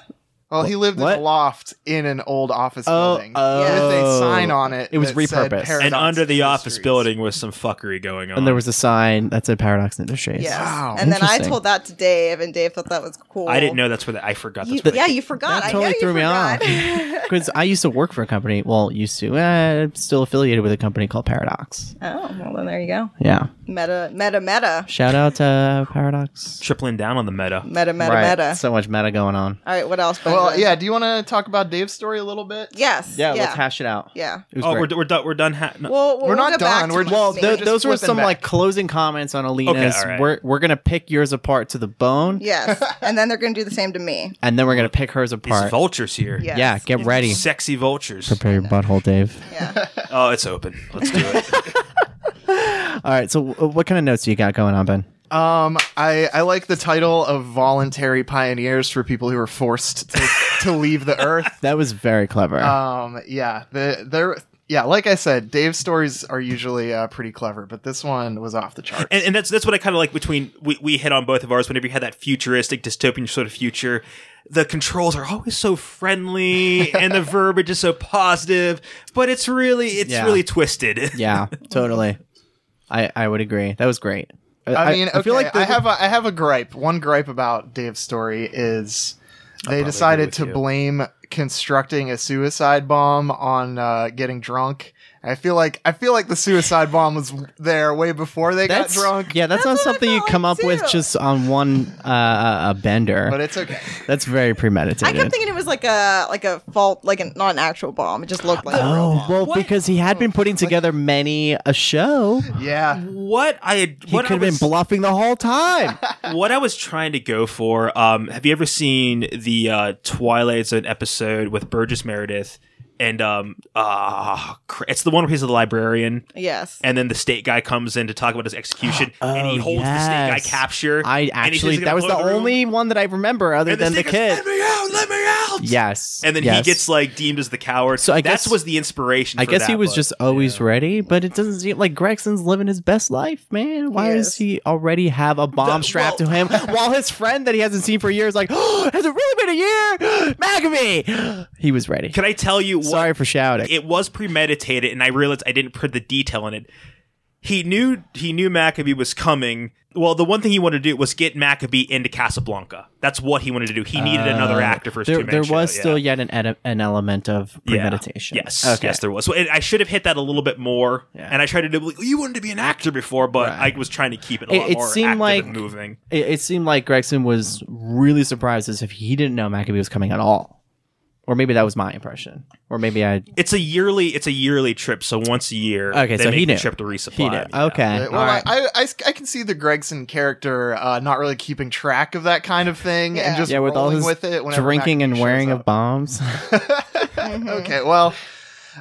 Well, he lived What? in a loft in an old office Oh, building oh. with a sign on it. It was that repurposed. Paradox and under the office building was some fuckery going on. And there was a sign that said Paradox Industries. Yes. Wow. And then I told that to Dave, and Dave thought that was cool. I didn't know that's where the, I forgot. That's You, where they yeah, you forgot. That totally know threw me off. [LAUGHS] Because I used to work for a company. Well, used to. Eh, I'm still affiliated with a company called Paradox. oh, well then there you go. Yeah. Meta, meta, meta, Shout out to Paradox. tripling down on the meta. meta, meta, right. meta. So much meta going on. All right, what else? Well, Benjamin? yeah. Do you want to talk about Dave's story a little bit? Yes. Yeah, Yeah. let's hash it out. yeah. It was Oh, we're, we're done. We're done. Ha- no. Well, we'll We're not go back done. to We're my- just- well, me. th- just those were flipping some back. like closing comments on Alina's. all right. We're we're gonna pick yours apart to the bone, yes, [LAUGHS] and then they're going to do the same to me. and then we're gonna pick hers These apart. vultures here. Yes. Yeah, get ready. Sexy vultures. Prepare your butthole, Dave. Yeah. Oh, it's open. Let's do it. [LAUGHS] All right. So, w- what kind of notes do you got going on, Ben? Um, I I like the title of voluntary pioneers for people who are forced to, to [LAUGHS] leave the earth. That was very clever. Um, yeah, the there. Yeah, like I said, Dave's stories are usually uh, pretty clever, but this one was off the charts. and, and that's that's what I kind of like between we, we hit on both of ours. Whenever you had that futuristic dystopian sort of future, the controls are always so friendly [LAUGHS] and the verbiage is so positive, but it's really it's Yeah. really twisted. yeah, [LAUGHS] totally. I I would agree. That was great. I mean, okay, I, feel like I have a, I have a gripe. One gripe about Dave's story is they decided to you. blame constructing a suicide bomb on uh, getting drunk. I feel like I feel like the suicide bomb was there way before they that's got drunk. Yeah, that's, That's not something you come like, up with just on one uh, a bender. but it's okay. that's very premeditated. I kept thinking it was like a like a fault, like a, not an actual bomb. It just looked like a real Oh bomb. well, What? because he had been putting together many a show. Yeah. What I had, He could have been bluffing the whole time. [LAUGHS] what I was trying to go for. Um, have you ever seen the uh, Twilight Zone episode with Burgess Meredith? And um, uh, it's the one where he's the librarian, Yes. and then the state guy comes in to talk about his execution, [GASPS] and he Oh, holds the state guy yes. capture. I and he says actually he's gonna that was the blow room. only one that I remember other And than the state goes, kid. Let me out! Let me out! Yes. And then yes. he gets like deemed as the coward. So I That's guess- was the inspiration. I guess that, he was but- just always ready, but it doesn't seem like Gregson's living his best life, man. Why He does he already have a bomb The- strapped well- to him [LAUGHS] while his friend that he hasn't seen for years, like, oh, [GASPS] has it really been a year? [GASPS] Maccabee! He was ready. Can I tell you? Sorry for shouting. it was premeditated, and I realized I didn't put the detail in it. He knew he knew Maccabee was coming. Well, the one thing he wanted to do was get Maccabee into Casablanca. That's what he wanted to do. He needed another actor for his Uh, there, there show, was yeah. still yet an ed- an element of Yeah. premeditation. Yes, Okay. yes, there was. So it, I should have hit that a little bit more. Yeah. And I tried to do. Like, you wanted to be an actor before, but Right. I was trying to keep it a It- lot it more seemed like- moving. It, it seemed like Gregson was really surprised as if he didn't know Maccabee was coming at all. Or maybe that was my impression. Or maybe I. It's a yearly. It's a yearly trip. So once a year, Okay, they so make he the knew. trip to resupply. He did. Yeah. Okay. Uh, well, all right. I, I, I can see the Gregson character uh, not really keeping track of that kind of thing Yeah. and just yeah, with all his with it. whenever drinking and wearing of bombs. [LAUGHS] Mm-hmm. Okay, well,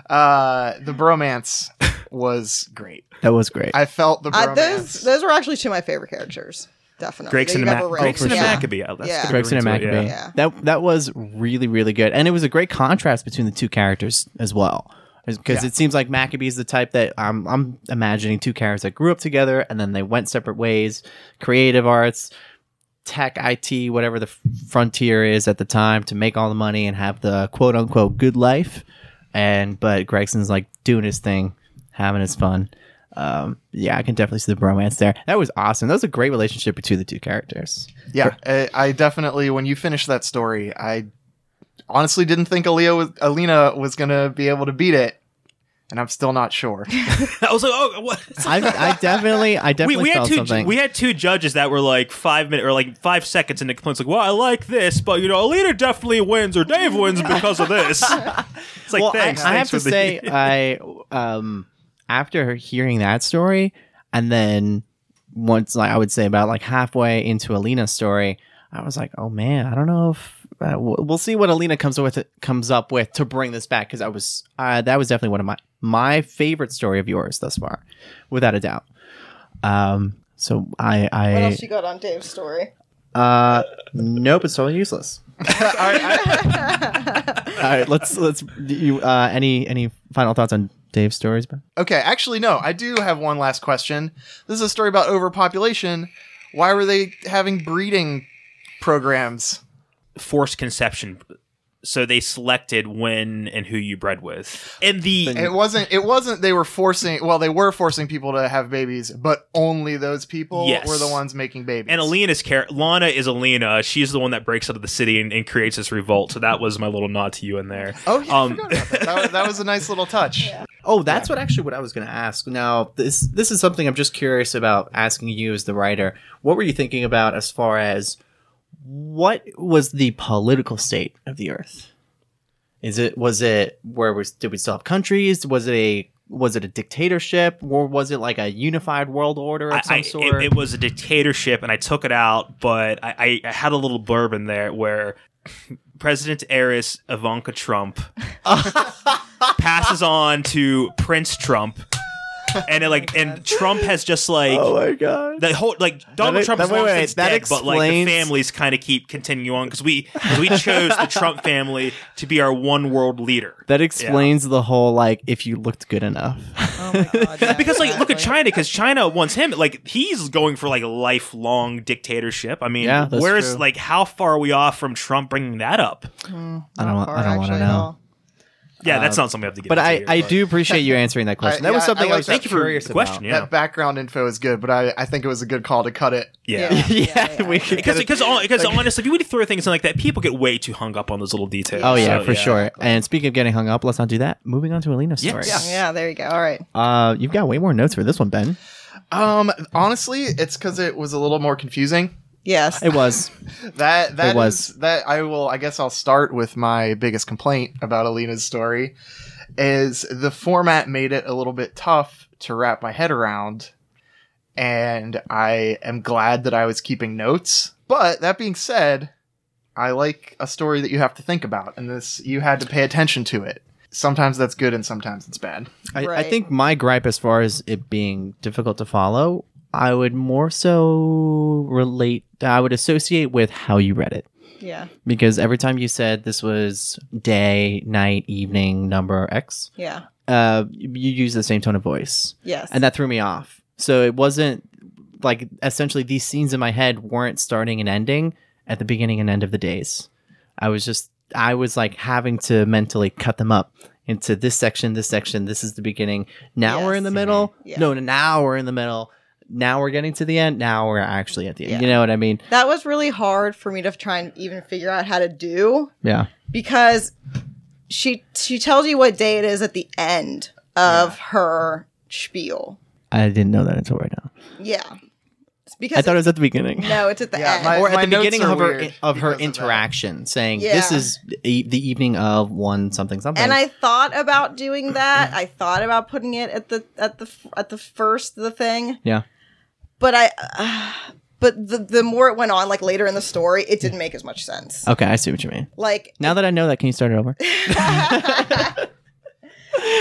uh, the bromance was great. that was great. I felt the Uh, those those were actually two of my favorite characters. Definitely. Gregson that and, you've Ma- ever read. Gregson and yeah. Maccabee. Oh, Yeah. Gregson and into Maccabee. Yeah. That that was really really good, and it was a great contrast between the two characters as well. Because Yeah. it seems like Maccabee is the type that I'm I'm imagining two characters that grew up together and then they went separate ways. Creative arts, tech, IT, whatever the f- frontier is at the time to make all the money and have the quote unquote good life. And but Gregson's like doing his thing, having his fun. Um, yeah, I can definitely see the bromance there. That was awesome. That was a great relationship between the two characters. Yeah, I, I definitely when you finished that story, I honestly didn't think Alina was, Alina was gonna be able to beat it, and I'm still not sure. [LAUGHS] [LAUGHS] I was like, oh, what? [LAUGHS] I, I definitely, I we, definitely we had felt two something. we had two judges that were like five minutes or like five seconds into complaints like well I like this but you know Alina definitely wins or Dave wins because of this it's like well, thanks I, I have thanks to the- say, I um after hearing that story, and then once like I would say about like halfway into Alina's story, I was like, oh man, I don't know if uh, we'll see what Alina comes with comes up with to bring this back because I was uh, that was definitely one of my my favorite story of yours thus far, without a doubt. Um, so I What I else you got on Dave's story? uh nope, it's totally useless. [LAUGHS] All right, I- All right, let's let's do you uh any any final thoughts on Dave's stories? Ben? okay, actually, no. I do have one last question. This is a story about overpopulation. Why were they having breeding programs? Forced conception. So they selected when and who you bred with. And the It wasn't. It wasn't. They were forcing. Well, they were forcing people to have babies, but only those people Yes. were the ones making babies. and Alina's character, Lana is Alina. She's the one that breaks out of the city and, and creates this revolt. So that was my little nod to you in there. Oh, yeah, Um, I forgot about that. That, that was a nice little touch. [LAUGHS] Oh, that's what actually what I was going to ask. Now, this this is something I'm just curious about asking you as the writer. What were you thinking about as far as what was the political state of the Earth? Is it was it where was did we still have countries? Was it a was it a dictatorship or was it like a unified world order of I, some I- sort? it, it was a dictatorship, and I took it out, but I, I, I had a little blurb in there where [LAUGHS] President heiress Ivanka Trump [LAUGHS] passes on to Prince Trump, and it, like, [LAUGHS] oh and Trump has just like. oh my god! the whole like Donald That- Trump is wait, long wait, since that dead, but like the families kind of keep continuing on because we cause we chose the Trump family to be our one world leader. That explains the whole like if you looked good enough. Oh my god! [LAUGHS] [LAUGHS] yeah, because like look at. China because China wants him like he's going for like lifelong dictatorship. I mean, Yeah, where's true. like how far are we off from Trump bringing that up? Mm, I don't Not I don't want to at know. All. Yeah, that's not something I have to get. But into I, here, I but- do appreciate you answering that question. I- that was yeah, something I I, like was that. Thank you for curious the question. about. Yeah, That background info is good, but I, I think it was a good call to cut it. yeah. [LAUGHS] Yeah. yeah, we could Because get it- because because honestly, if you would throw things in like that, people get way too hung up on those little details. Oh yeah, So, for sure. And speaking of getting hung up, let's not do that. Moving on to Alina's story. Yes. Yeah, there you go. All right. Uh, you've got way more notes for this one, Ben. Um, honestly, it's because it was a little more confusing. Yes. It was. That [LAUGHS] that It was. is- that I will. I guess I'll start with my biggest complaint about Alina's story. Is the format made it a little bit tough to wrap my head around, and I am glad that I was keeping notes. But that being said, I like a story that you have to think about, and this you had to pay attention to it. Sometimes that's good, and sometimes it's bad. I, I think my gripe, as far as it being difficult to follow, I would more so relate. I would associate with how you read it. Yeah. Because every time you said this was day, night, evening, number X, Yeah. uh, you use the same tone of voice. Yes. and that threw me off. So it wasn't like essentially these scenes in my head weren't starting and ending at the beginning and end of the days. I was just I was like having to mentally cut them up into this section, this section, this is the beginning. Now we're in the middle. Yeah. No, now we're in the middle. Now we're getting to the end. Now we're actually at the end. Yeah. You know what I mean? that was really hard for me to try and even figure out how to do Yeah. because she she tells you what day it is at the end of her spiel. I didn't know that until right now. Yeah. It's because I thought it was at the beginning. no, it's at the Yeah, end. my- or at the beginning of her of her because of that. interaction, saying this is e- the evening of one something something. and I thought about doing that. I thought about putting it at the at the at the first the thing. Yeah. But I uh, [SIGHS] but the the more it went on like later in the story, it didn't make as much sense. okay, I see what you mean. Like Now that I know that, can you start it over? [LAUGHS]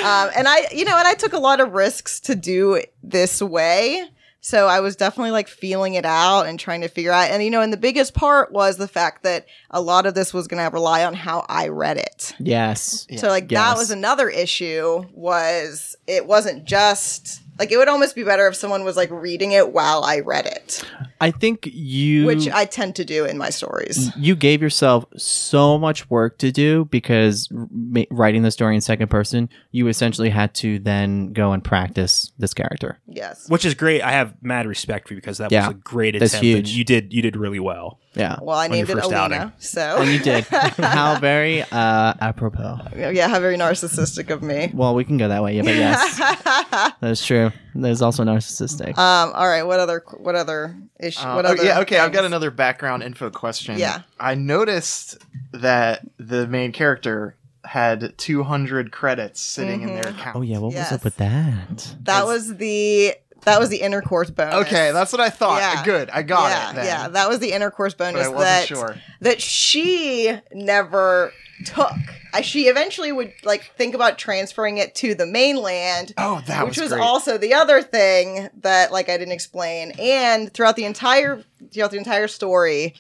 um, and I, you know, and I took a lot of risks to do it this way. So I was definitely like feeling it out and trying to figure out. And, you know, and the biggest part was the fact that a lot of this was going to rely on how I read it. yes. So like Yes. that was another issue was it wasn't just like it would almost be better if someone was like reading it while I read it, I think you which I tend to do in my stories. you gave yourself so much work to do because ma- writing the story in second person, you essentially had to then go and practice this character. Yes. which is great. I have mad respect for you because that Yeah, was a great that's attempt. and huge. You did you did really well. Yeah. Well, I on your named it first Alina, outing. so And you did. [LAUGHS] How very uh, apropos. yeah, how very narcissistic of me. Well, we can go that way, yeah, but yes, [LAUGHS] that's true. There's also narcissistic. Um. All right. What other? What other issue? Uh, what oh, other? yeah, okay. I've got another background info question. Yeah. I noticed that the main character had 200 credits sitting in their account. oh yeah, what was up with that? That was the that was the intercourse bonus. Okay, that's what I thought. Yeah. Good, I got yeah, it. Then. Yeah, that was the intercourse bonus that sure. that she never took. I, she eventually would like think about transferring it to the mainland, Oh, that which was, was also the other thing that like I didn't explain. And throughout the entire throughout the entire story,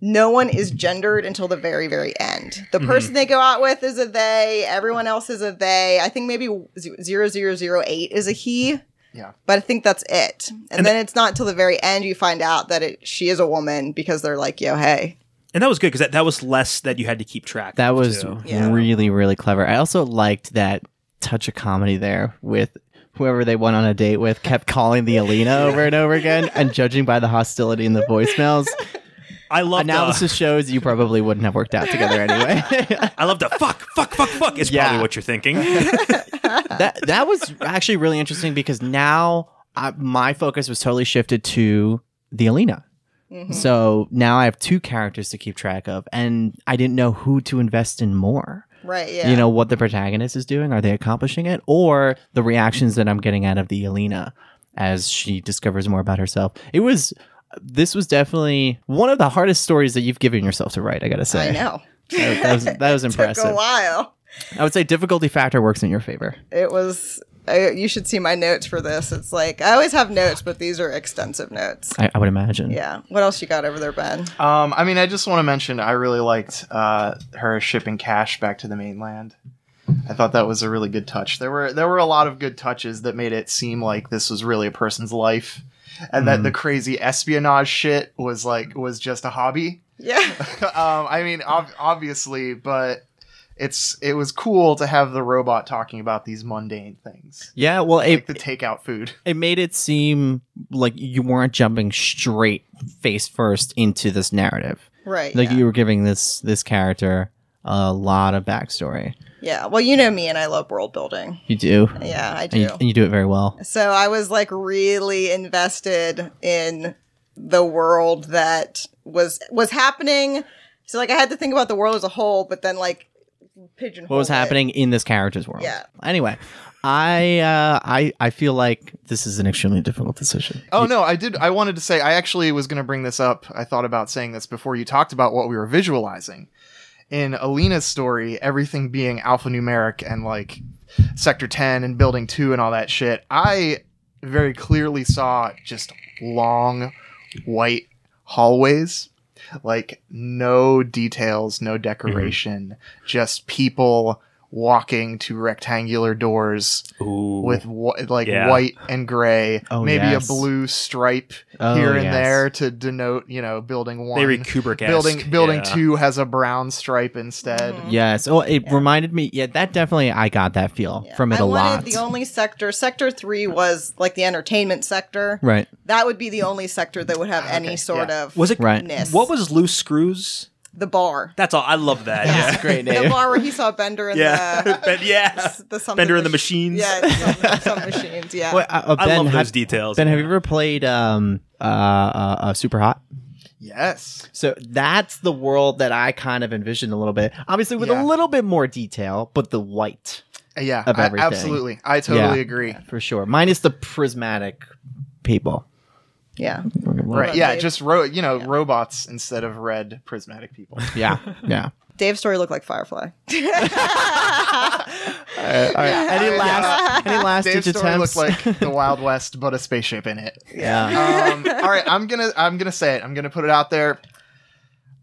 no one is gendered until the very very end. The Mm-hmm. person they go out with is a they. Everyone else is a they. I think maybe zero zero zero eight is a he. Yeah. But I think that's it. And, then it's not till the very end you find out that it, she is a woman because they're like, yo, hey. And that was good because that, that was less that you had to keep track. That of, was. Yeah. really, really clever. I also liked that touch of comedy there with whoever they went on a date with kept calling the Alina over and over again and judging by the hostility in the voicemails. [LAUGHS] I love Analysis shows you probably wouldn't have worked out together anyway. [LAUGHS] I love the fuck, fuck, fuck, fuck. Is Yeah. probably what you're thinking. [LAUGHS] that that was actually really interesting because now I, my focus was totally shifted to the Alina. Mm-hmm. So now I have two characters to keep track of, and I didn't know who to invest in more. Right, yeah. You know what the protagonist is doing? Are they accomplishing it, or the reactions that I'm getting out of the Alina as she discovers more about herself? It was. This was definitely one of the hardest stories that you've given yourself to write. I gotta say, I know. That, [LAUGHS] that was that was [LAUGHS] Took impressive. a while. I would say difficulty factor works in your favor. It was. I, you should see my notes for this. It's like I always have notes, but these are extensive notes. I, I would imagine. Yeah. What else you got over there, Ben? Um, I mean, I just want to mention I really liked uh, her shipping cash back to the mainland. I thought that was a really good touch. There were there were a lot of good touches that made it seem like this was really a person's life, and that the crazy espionage shit was like was just a hobby. Yeah. [LAUGHS] um, I mean, ob- obviously, but it's it was cool to have the robot talking about these mundane things, Yeah, well, it, like the takeout food. it made it seem like you weren't jumping straight face first into this narrative. Right. Like yeah. you were giving this this character a lot of backstory. Yeah. Well, you know me, and I love world building. You do, Yeah, I and do. you, and you do it very well. So I was like really invested in the world that was was happening. So like I had to think about the world as a whole, but then like pigeonhole. What was it. happening in this character's world? Yeah. Anyway, I uh, I I feel like this is an extremely difficult decision. Oh no, I did. I wanted to say I actually was going to bring this up. I thought about saying this before you talked about what we were visualizing. In Alina's story, everything being alphanumeric and like Sector 10 and Building 2 and all that shit, I very clearly saw just long white hallways. Like no details, no mm-hmm. decoration, just people walking to rectangular doors Ooh. with wh- like Yeah. white and gray, Oh, maybe yes. a blue stripe Oh, here and yes. there to denote, you know, building one. very Kubrick. building building two has a brown stripe instead. Mhm. Yes. Oh, it reminded me. Yeah, that definitely. I got that feel Yeah. from it I a lot. the only sector. Sector three was like the entertainment sector. right. That would be the only sector that would have any Okay, sort yeah. of Was it Right. What was loose screws? The bar? That's all. I love that. Yeah. Yeah. Great The bar where he saw Bender and [LAUGHS] Yeah. the [LAUGHS] Ben- yeah. the something Bender and the machines. Yeah, some, some machines. Yeah. Wait, uh, uh, I ben, love have, those details. Ben, have you ever played um uh, uh, uh Super Hot? Yes. So that's the world that I kind of envisioned a little bit. Obviously, with Yeah. a little bit more detail, but the white Uh, Yeah, Of I- absolutely. I totally Yeah. agree. for sure. Minus the prismatic people. Yeah. Right. Yeah, Dave? just ro- you know, Yeah. robots instead of red prismatic people. [LAUGHS] Yeah. Yeah. Dave's story looked like Firefly. [LAUGHS] [LAUGHS] All right. Any last any last Dave's ditch story attempts? looked like the Wild West, but a spaceship in it. yeah. um, all right, I'm gonna I'm gonna say it. I'm gonna put it out there.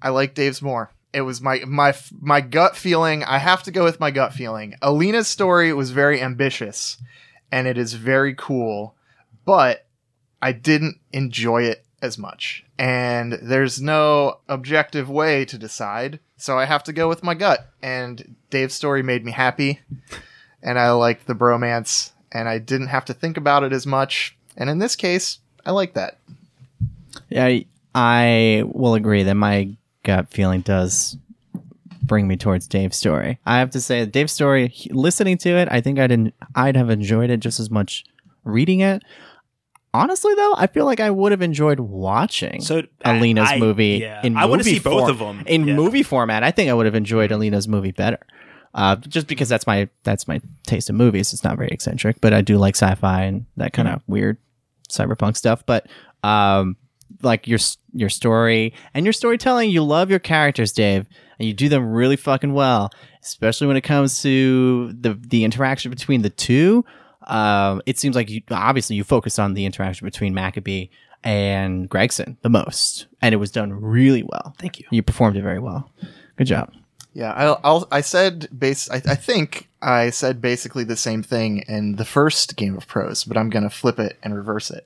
I like Dave's more. It was my my my gut feeling. I have to go with my gut feeling. Alina's story was very ambitious, and it is very cool, but I didn't enjoy it as much. And there's no objective way to decide, so I have to go with my gut. And Dave's story made me happy, and I liked the bromance, and I didn't have to think about it as much. And in this case, I like that. Yeah, I- I will agree that my gut feeling does bring me towards Dave's story. I have to say, Dave's story, listening to it, I think I'd en- I'd have enjoyed it just as much reading it. Honestly, though, I feel like I would have enjoyed watching So Alina's I- movie yeah. in I wanna movie see both form- them in Yeah. movie format. I think I would have enjoyed Alina's movie better. Uh, just because that's my that's my taste in movies. It's not very eccentric, but I do like sci-fi and that kind of weird cyberpunk stuff, but um, like your your story and your storytelling, you love your characters, Dave, and you do them really fucking well. Especially when it comes to the the interaction between the two. Um, it seems like you obviously you focused on the interaction between Maccabee and Gregson the most, and it was done really well. Thank you. You performed it very well. Good job. Yeah, I'll, I'll, I said base. I, I think I said basically the same thing in the first game of Pros, but I'm gonna flip it and reverse it.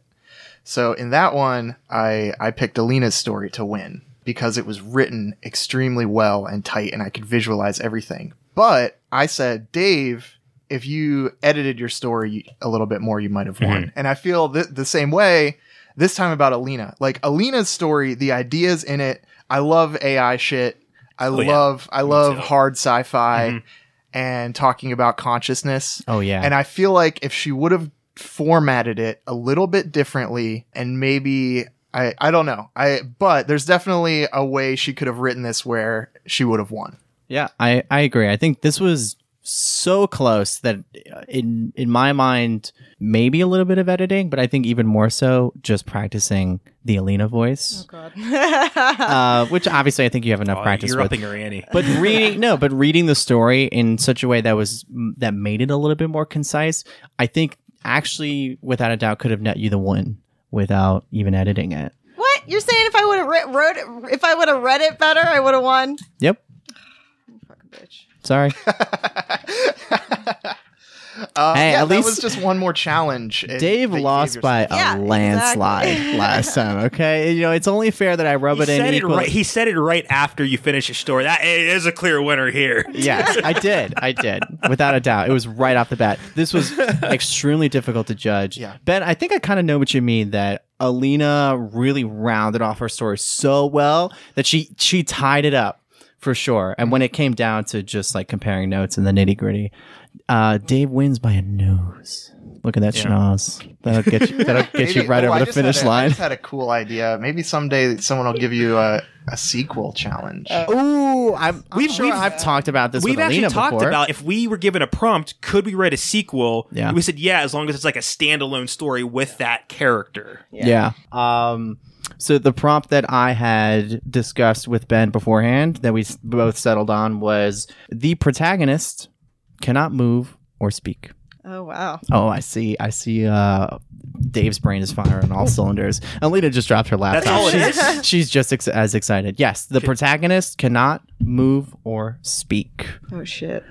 So in that one, I I picked Alina's story to win because it was written extremely well and tight, and I could visualize everything. But I said, Dave, if you edited your story a little bit more, you might have won. Mm-hmm. And I feel th- the same way this time about Alina. Like Alina's story, the ideas in it. I love AI shit. I Oh, yeah. love I love too. hard sci-fi mm-hmm. and talking about consciousness. Oh yeah. And I feel like if she would have formatted it a little bit differently and maybe I I don't know. I but there's definitely a way she could have written this where she would have won. Yeah, I, I agree. I think this was so close that uh, in in my mind maybe a little bit of editing, but I think even more so just practicing the Alina voice, Oh God. [LAUGHS] uh, which obviously I think you have enough Oh, practice you're with. upping her ante. But [LAUGHS] reading no, but reading the story in such a way that was that made it a little bit more concise, I think actually without a doubt could have net you the win without even editing it. what you're saying? If I would have re- wrote it, if I would have read it better, I would have won. Yep. [SIGHS] Fucking bitch. Sorry. [LAUGHS] Uh, Hey, yeah, at that least- was just one more challenge. Dave lost by yourself. a Yeah, landslide exactly. [LAUGHS] last time. Okay, you know it's only fair that I rub he it in. it right. He said it right after you finish your story. That is a clear winner here. [LAUGHS] Yes, I did. I did. Without a doubt. It was right off the bat. This was extremely difficult to judge. Yeah. Ben, I think I kind of know what you mean that Alina really rounded off her story so well that she she tied it up for sure. And when it came down to just like comparing notes and the nitty gritty, uh, Dave wins by a nose. Look at that schnoz. That'll get you. That'll [LAUGHS] get you right oh, I over the finish a- I line. I just had a cool idea. Maybe someday someone will give you a, a sequel challenge. Uh, Ooh, I'm, I'm We've- sure we've- I've talked about this We've with actually Alina talked before. about if we were given a prompt, could we write a sequel? Yeah. We said yeah, as long as it's like a standalone story with that character. Yeah. Um, so the prompt that I had discussed with Ben beforehand that we both settled on was the protagonist cannot move or speak. Oh wow. Oh, I see. I see. Uh, Dave's brain is firing on all [LAUGHS] cylinders. Alita just dropped her laptop. That's all it she's, is? she's just ex- as excited. Yes, the protagonist cannot move or speak. Oh shit.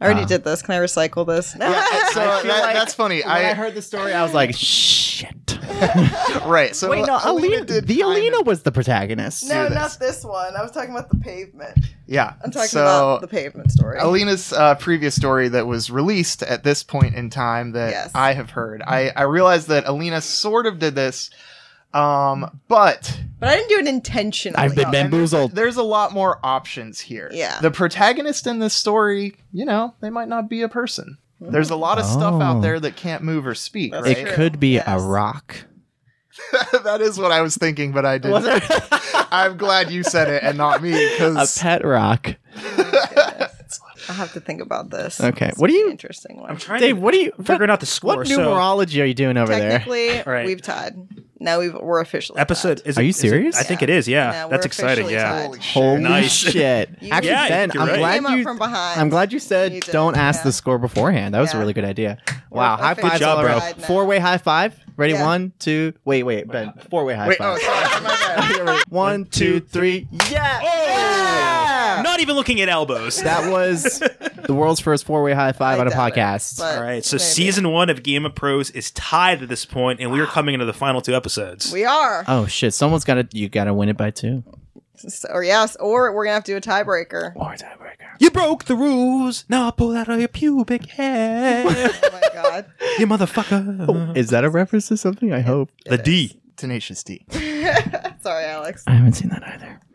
I already Uh, did this. Can I recycle this? [LAUGHS] so I that, like that's funny. When I, I, heard the story, I was like, "Shit!" [LAUGHS] right. So Wait, no, Alina Alina. did The Alina was the protagonist. no, this. not this one. I was talking about the pavement. Yeah. I'm talking so, about the pavement story. Alina's uh, previous story that was released at this point in time that Yes. I have heard. I, I realized that Alina sort of did this, um, but but I didn't do it intentionally. I've been bamboozled. there's a lot more options here. Yeah. The protagonist in this story, you know, they might not be a person. There's a lot of stuff Oh. out there that can't move or speak. Right? It could be Yes. a rock. [LAUGHS] that is what I was thinking, but I didn't. [LAUGHS] I'm glad you said it and not me a because pet rock. I'll have to think about this. Okay, It's what do an you- Interesting one. I'm trying Dave, to what are you figuring out the score. What so numerology are you doing over there? Technically, Right. we've tied. Now we've we're officially episode tied. is Are it- you is it- serious? I think Yeah. it is. Yeah, Yeah, we're that's exciting. officially Yeah. tied. holy shit. Holy Nice. shit! [LAUGHS] You- Actually, Yeah, Ben, you're I'm right. glad Came up you. from behind. I'm glad you said You did, don't ask yeah. the score beforehand. That was a Yeah. really good idea. We're Wow, high officially five, job, bro. tied now. Four way high five. Ready? Yeah. One, two. Wait, wait, Ben. Four way high wait. Oh, five. sorry, my bad. [LAUGHS] One, two, three. Yeah! Yeah! Not even looking at elbows. That was the world's first four way high five I on a doubt it, podcast. All right, so maybe. season one of Game of Pros is tied at this point, and we are coming into the final two episodes. We are. oh shit! Someone's got to. You got to win it by two. So- or yes, or we're gonna have to do a tiebreaker. Or tiebreaker. You broke the rules. Now I'll pull out of your pubic hair, [LAUGHS] Oh my god. [LAUGHS] you motherfucker. Oh, is that a reference to something? I hope. the D. Tenacious D. [LAUGHS] Sorry, Alex. I haven't seen that either.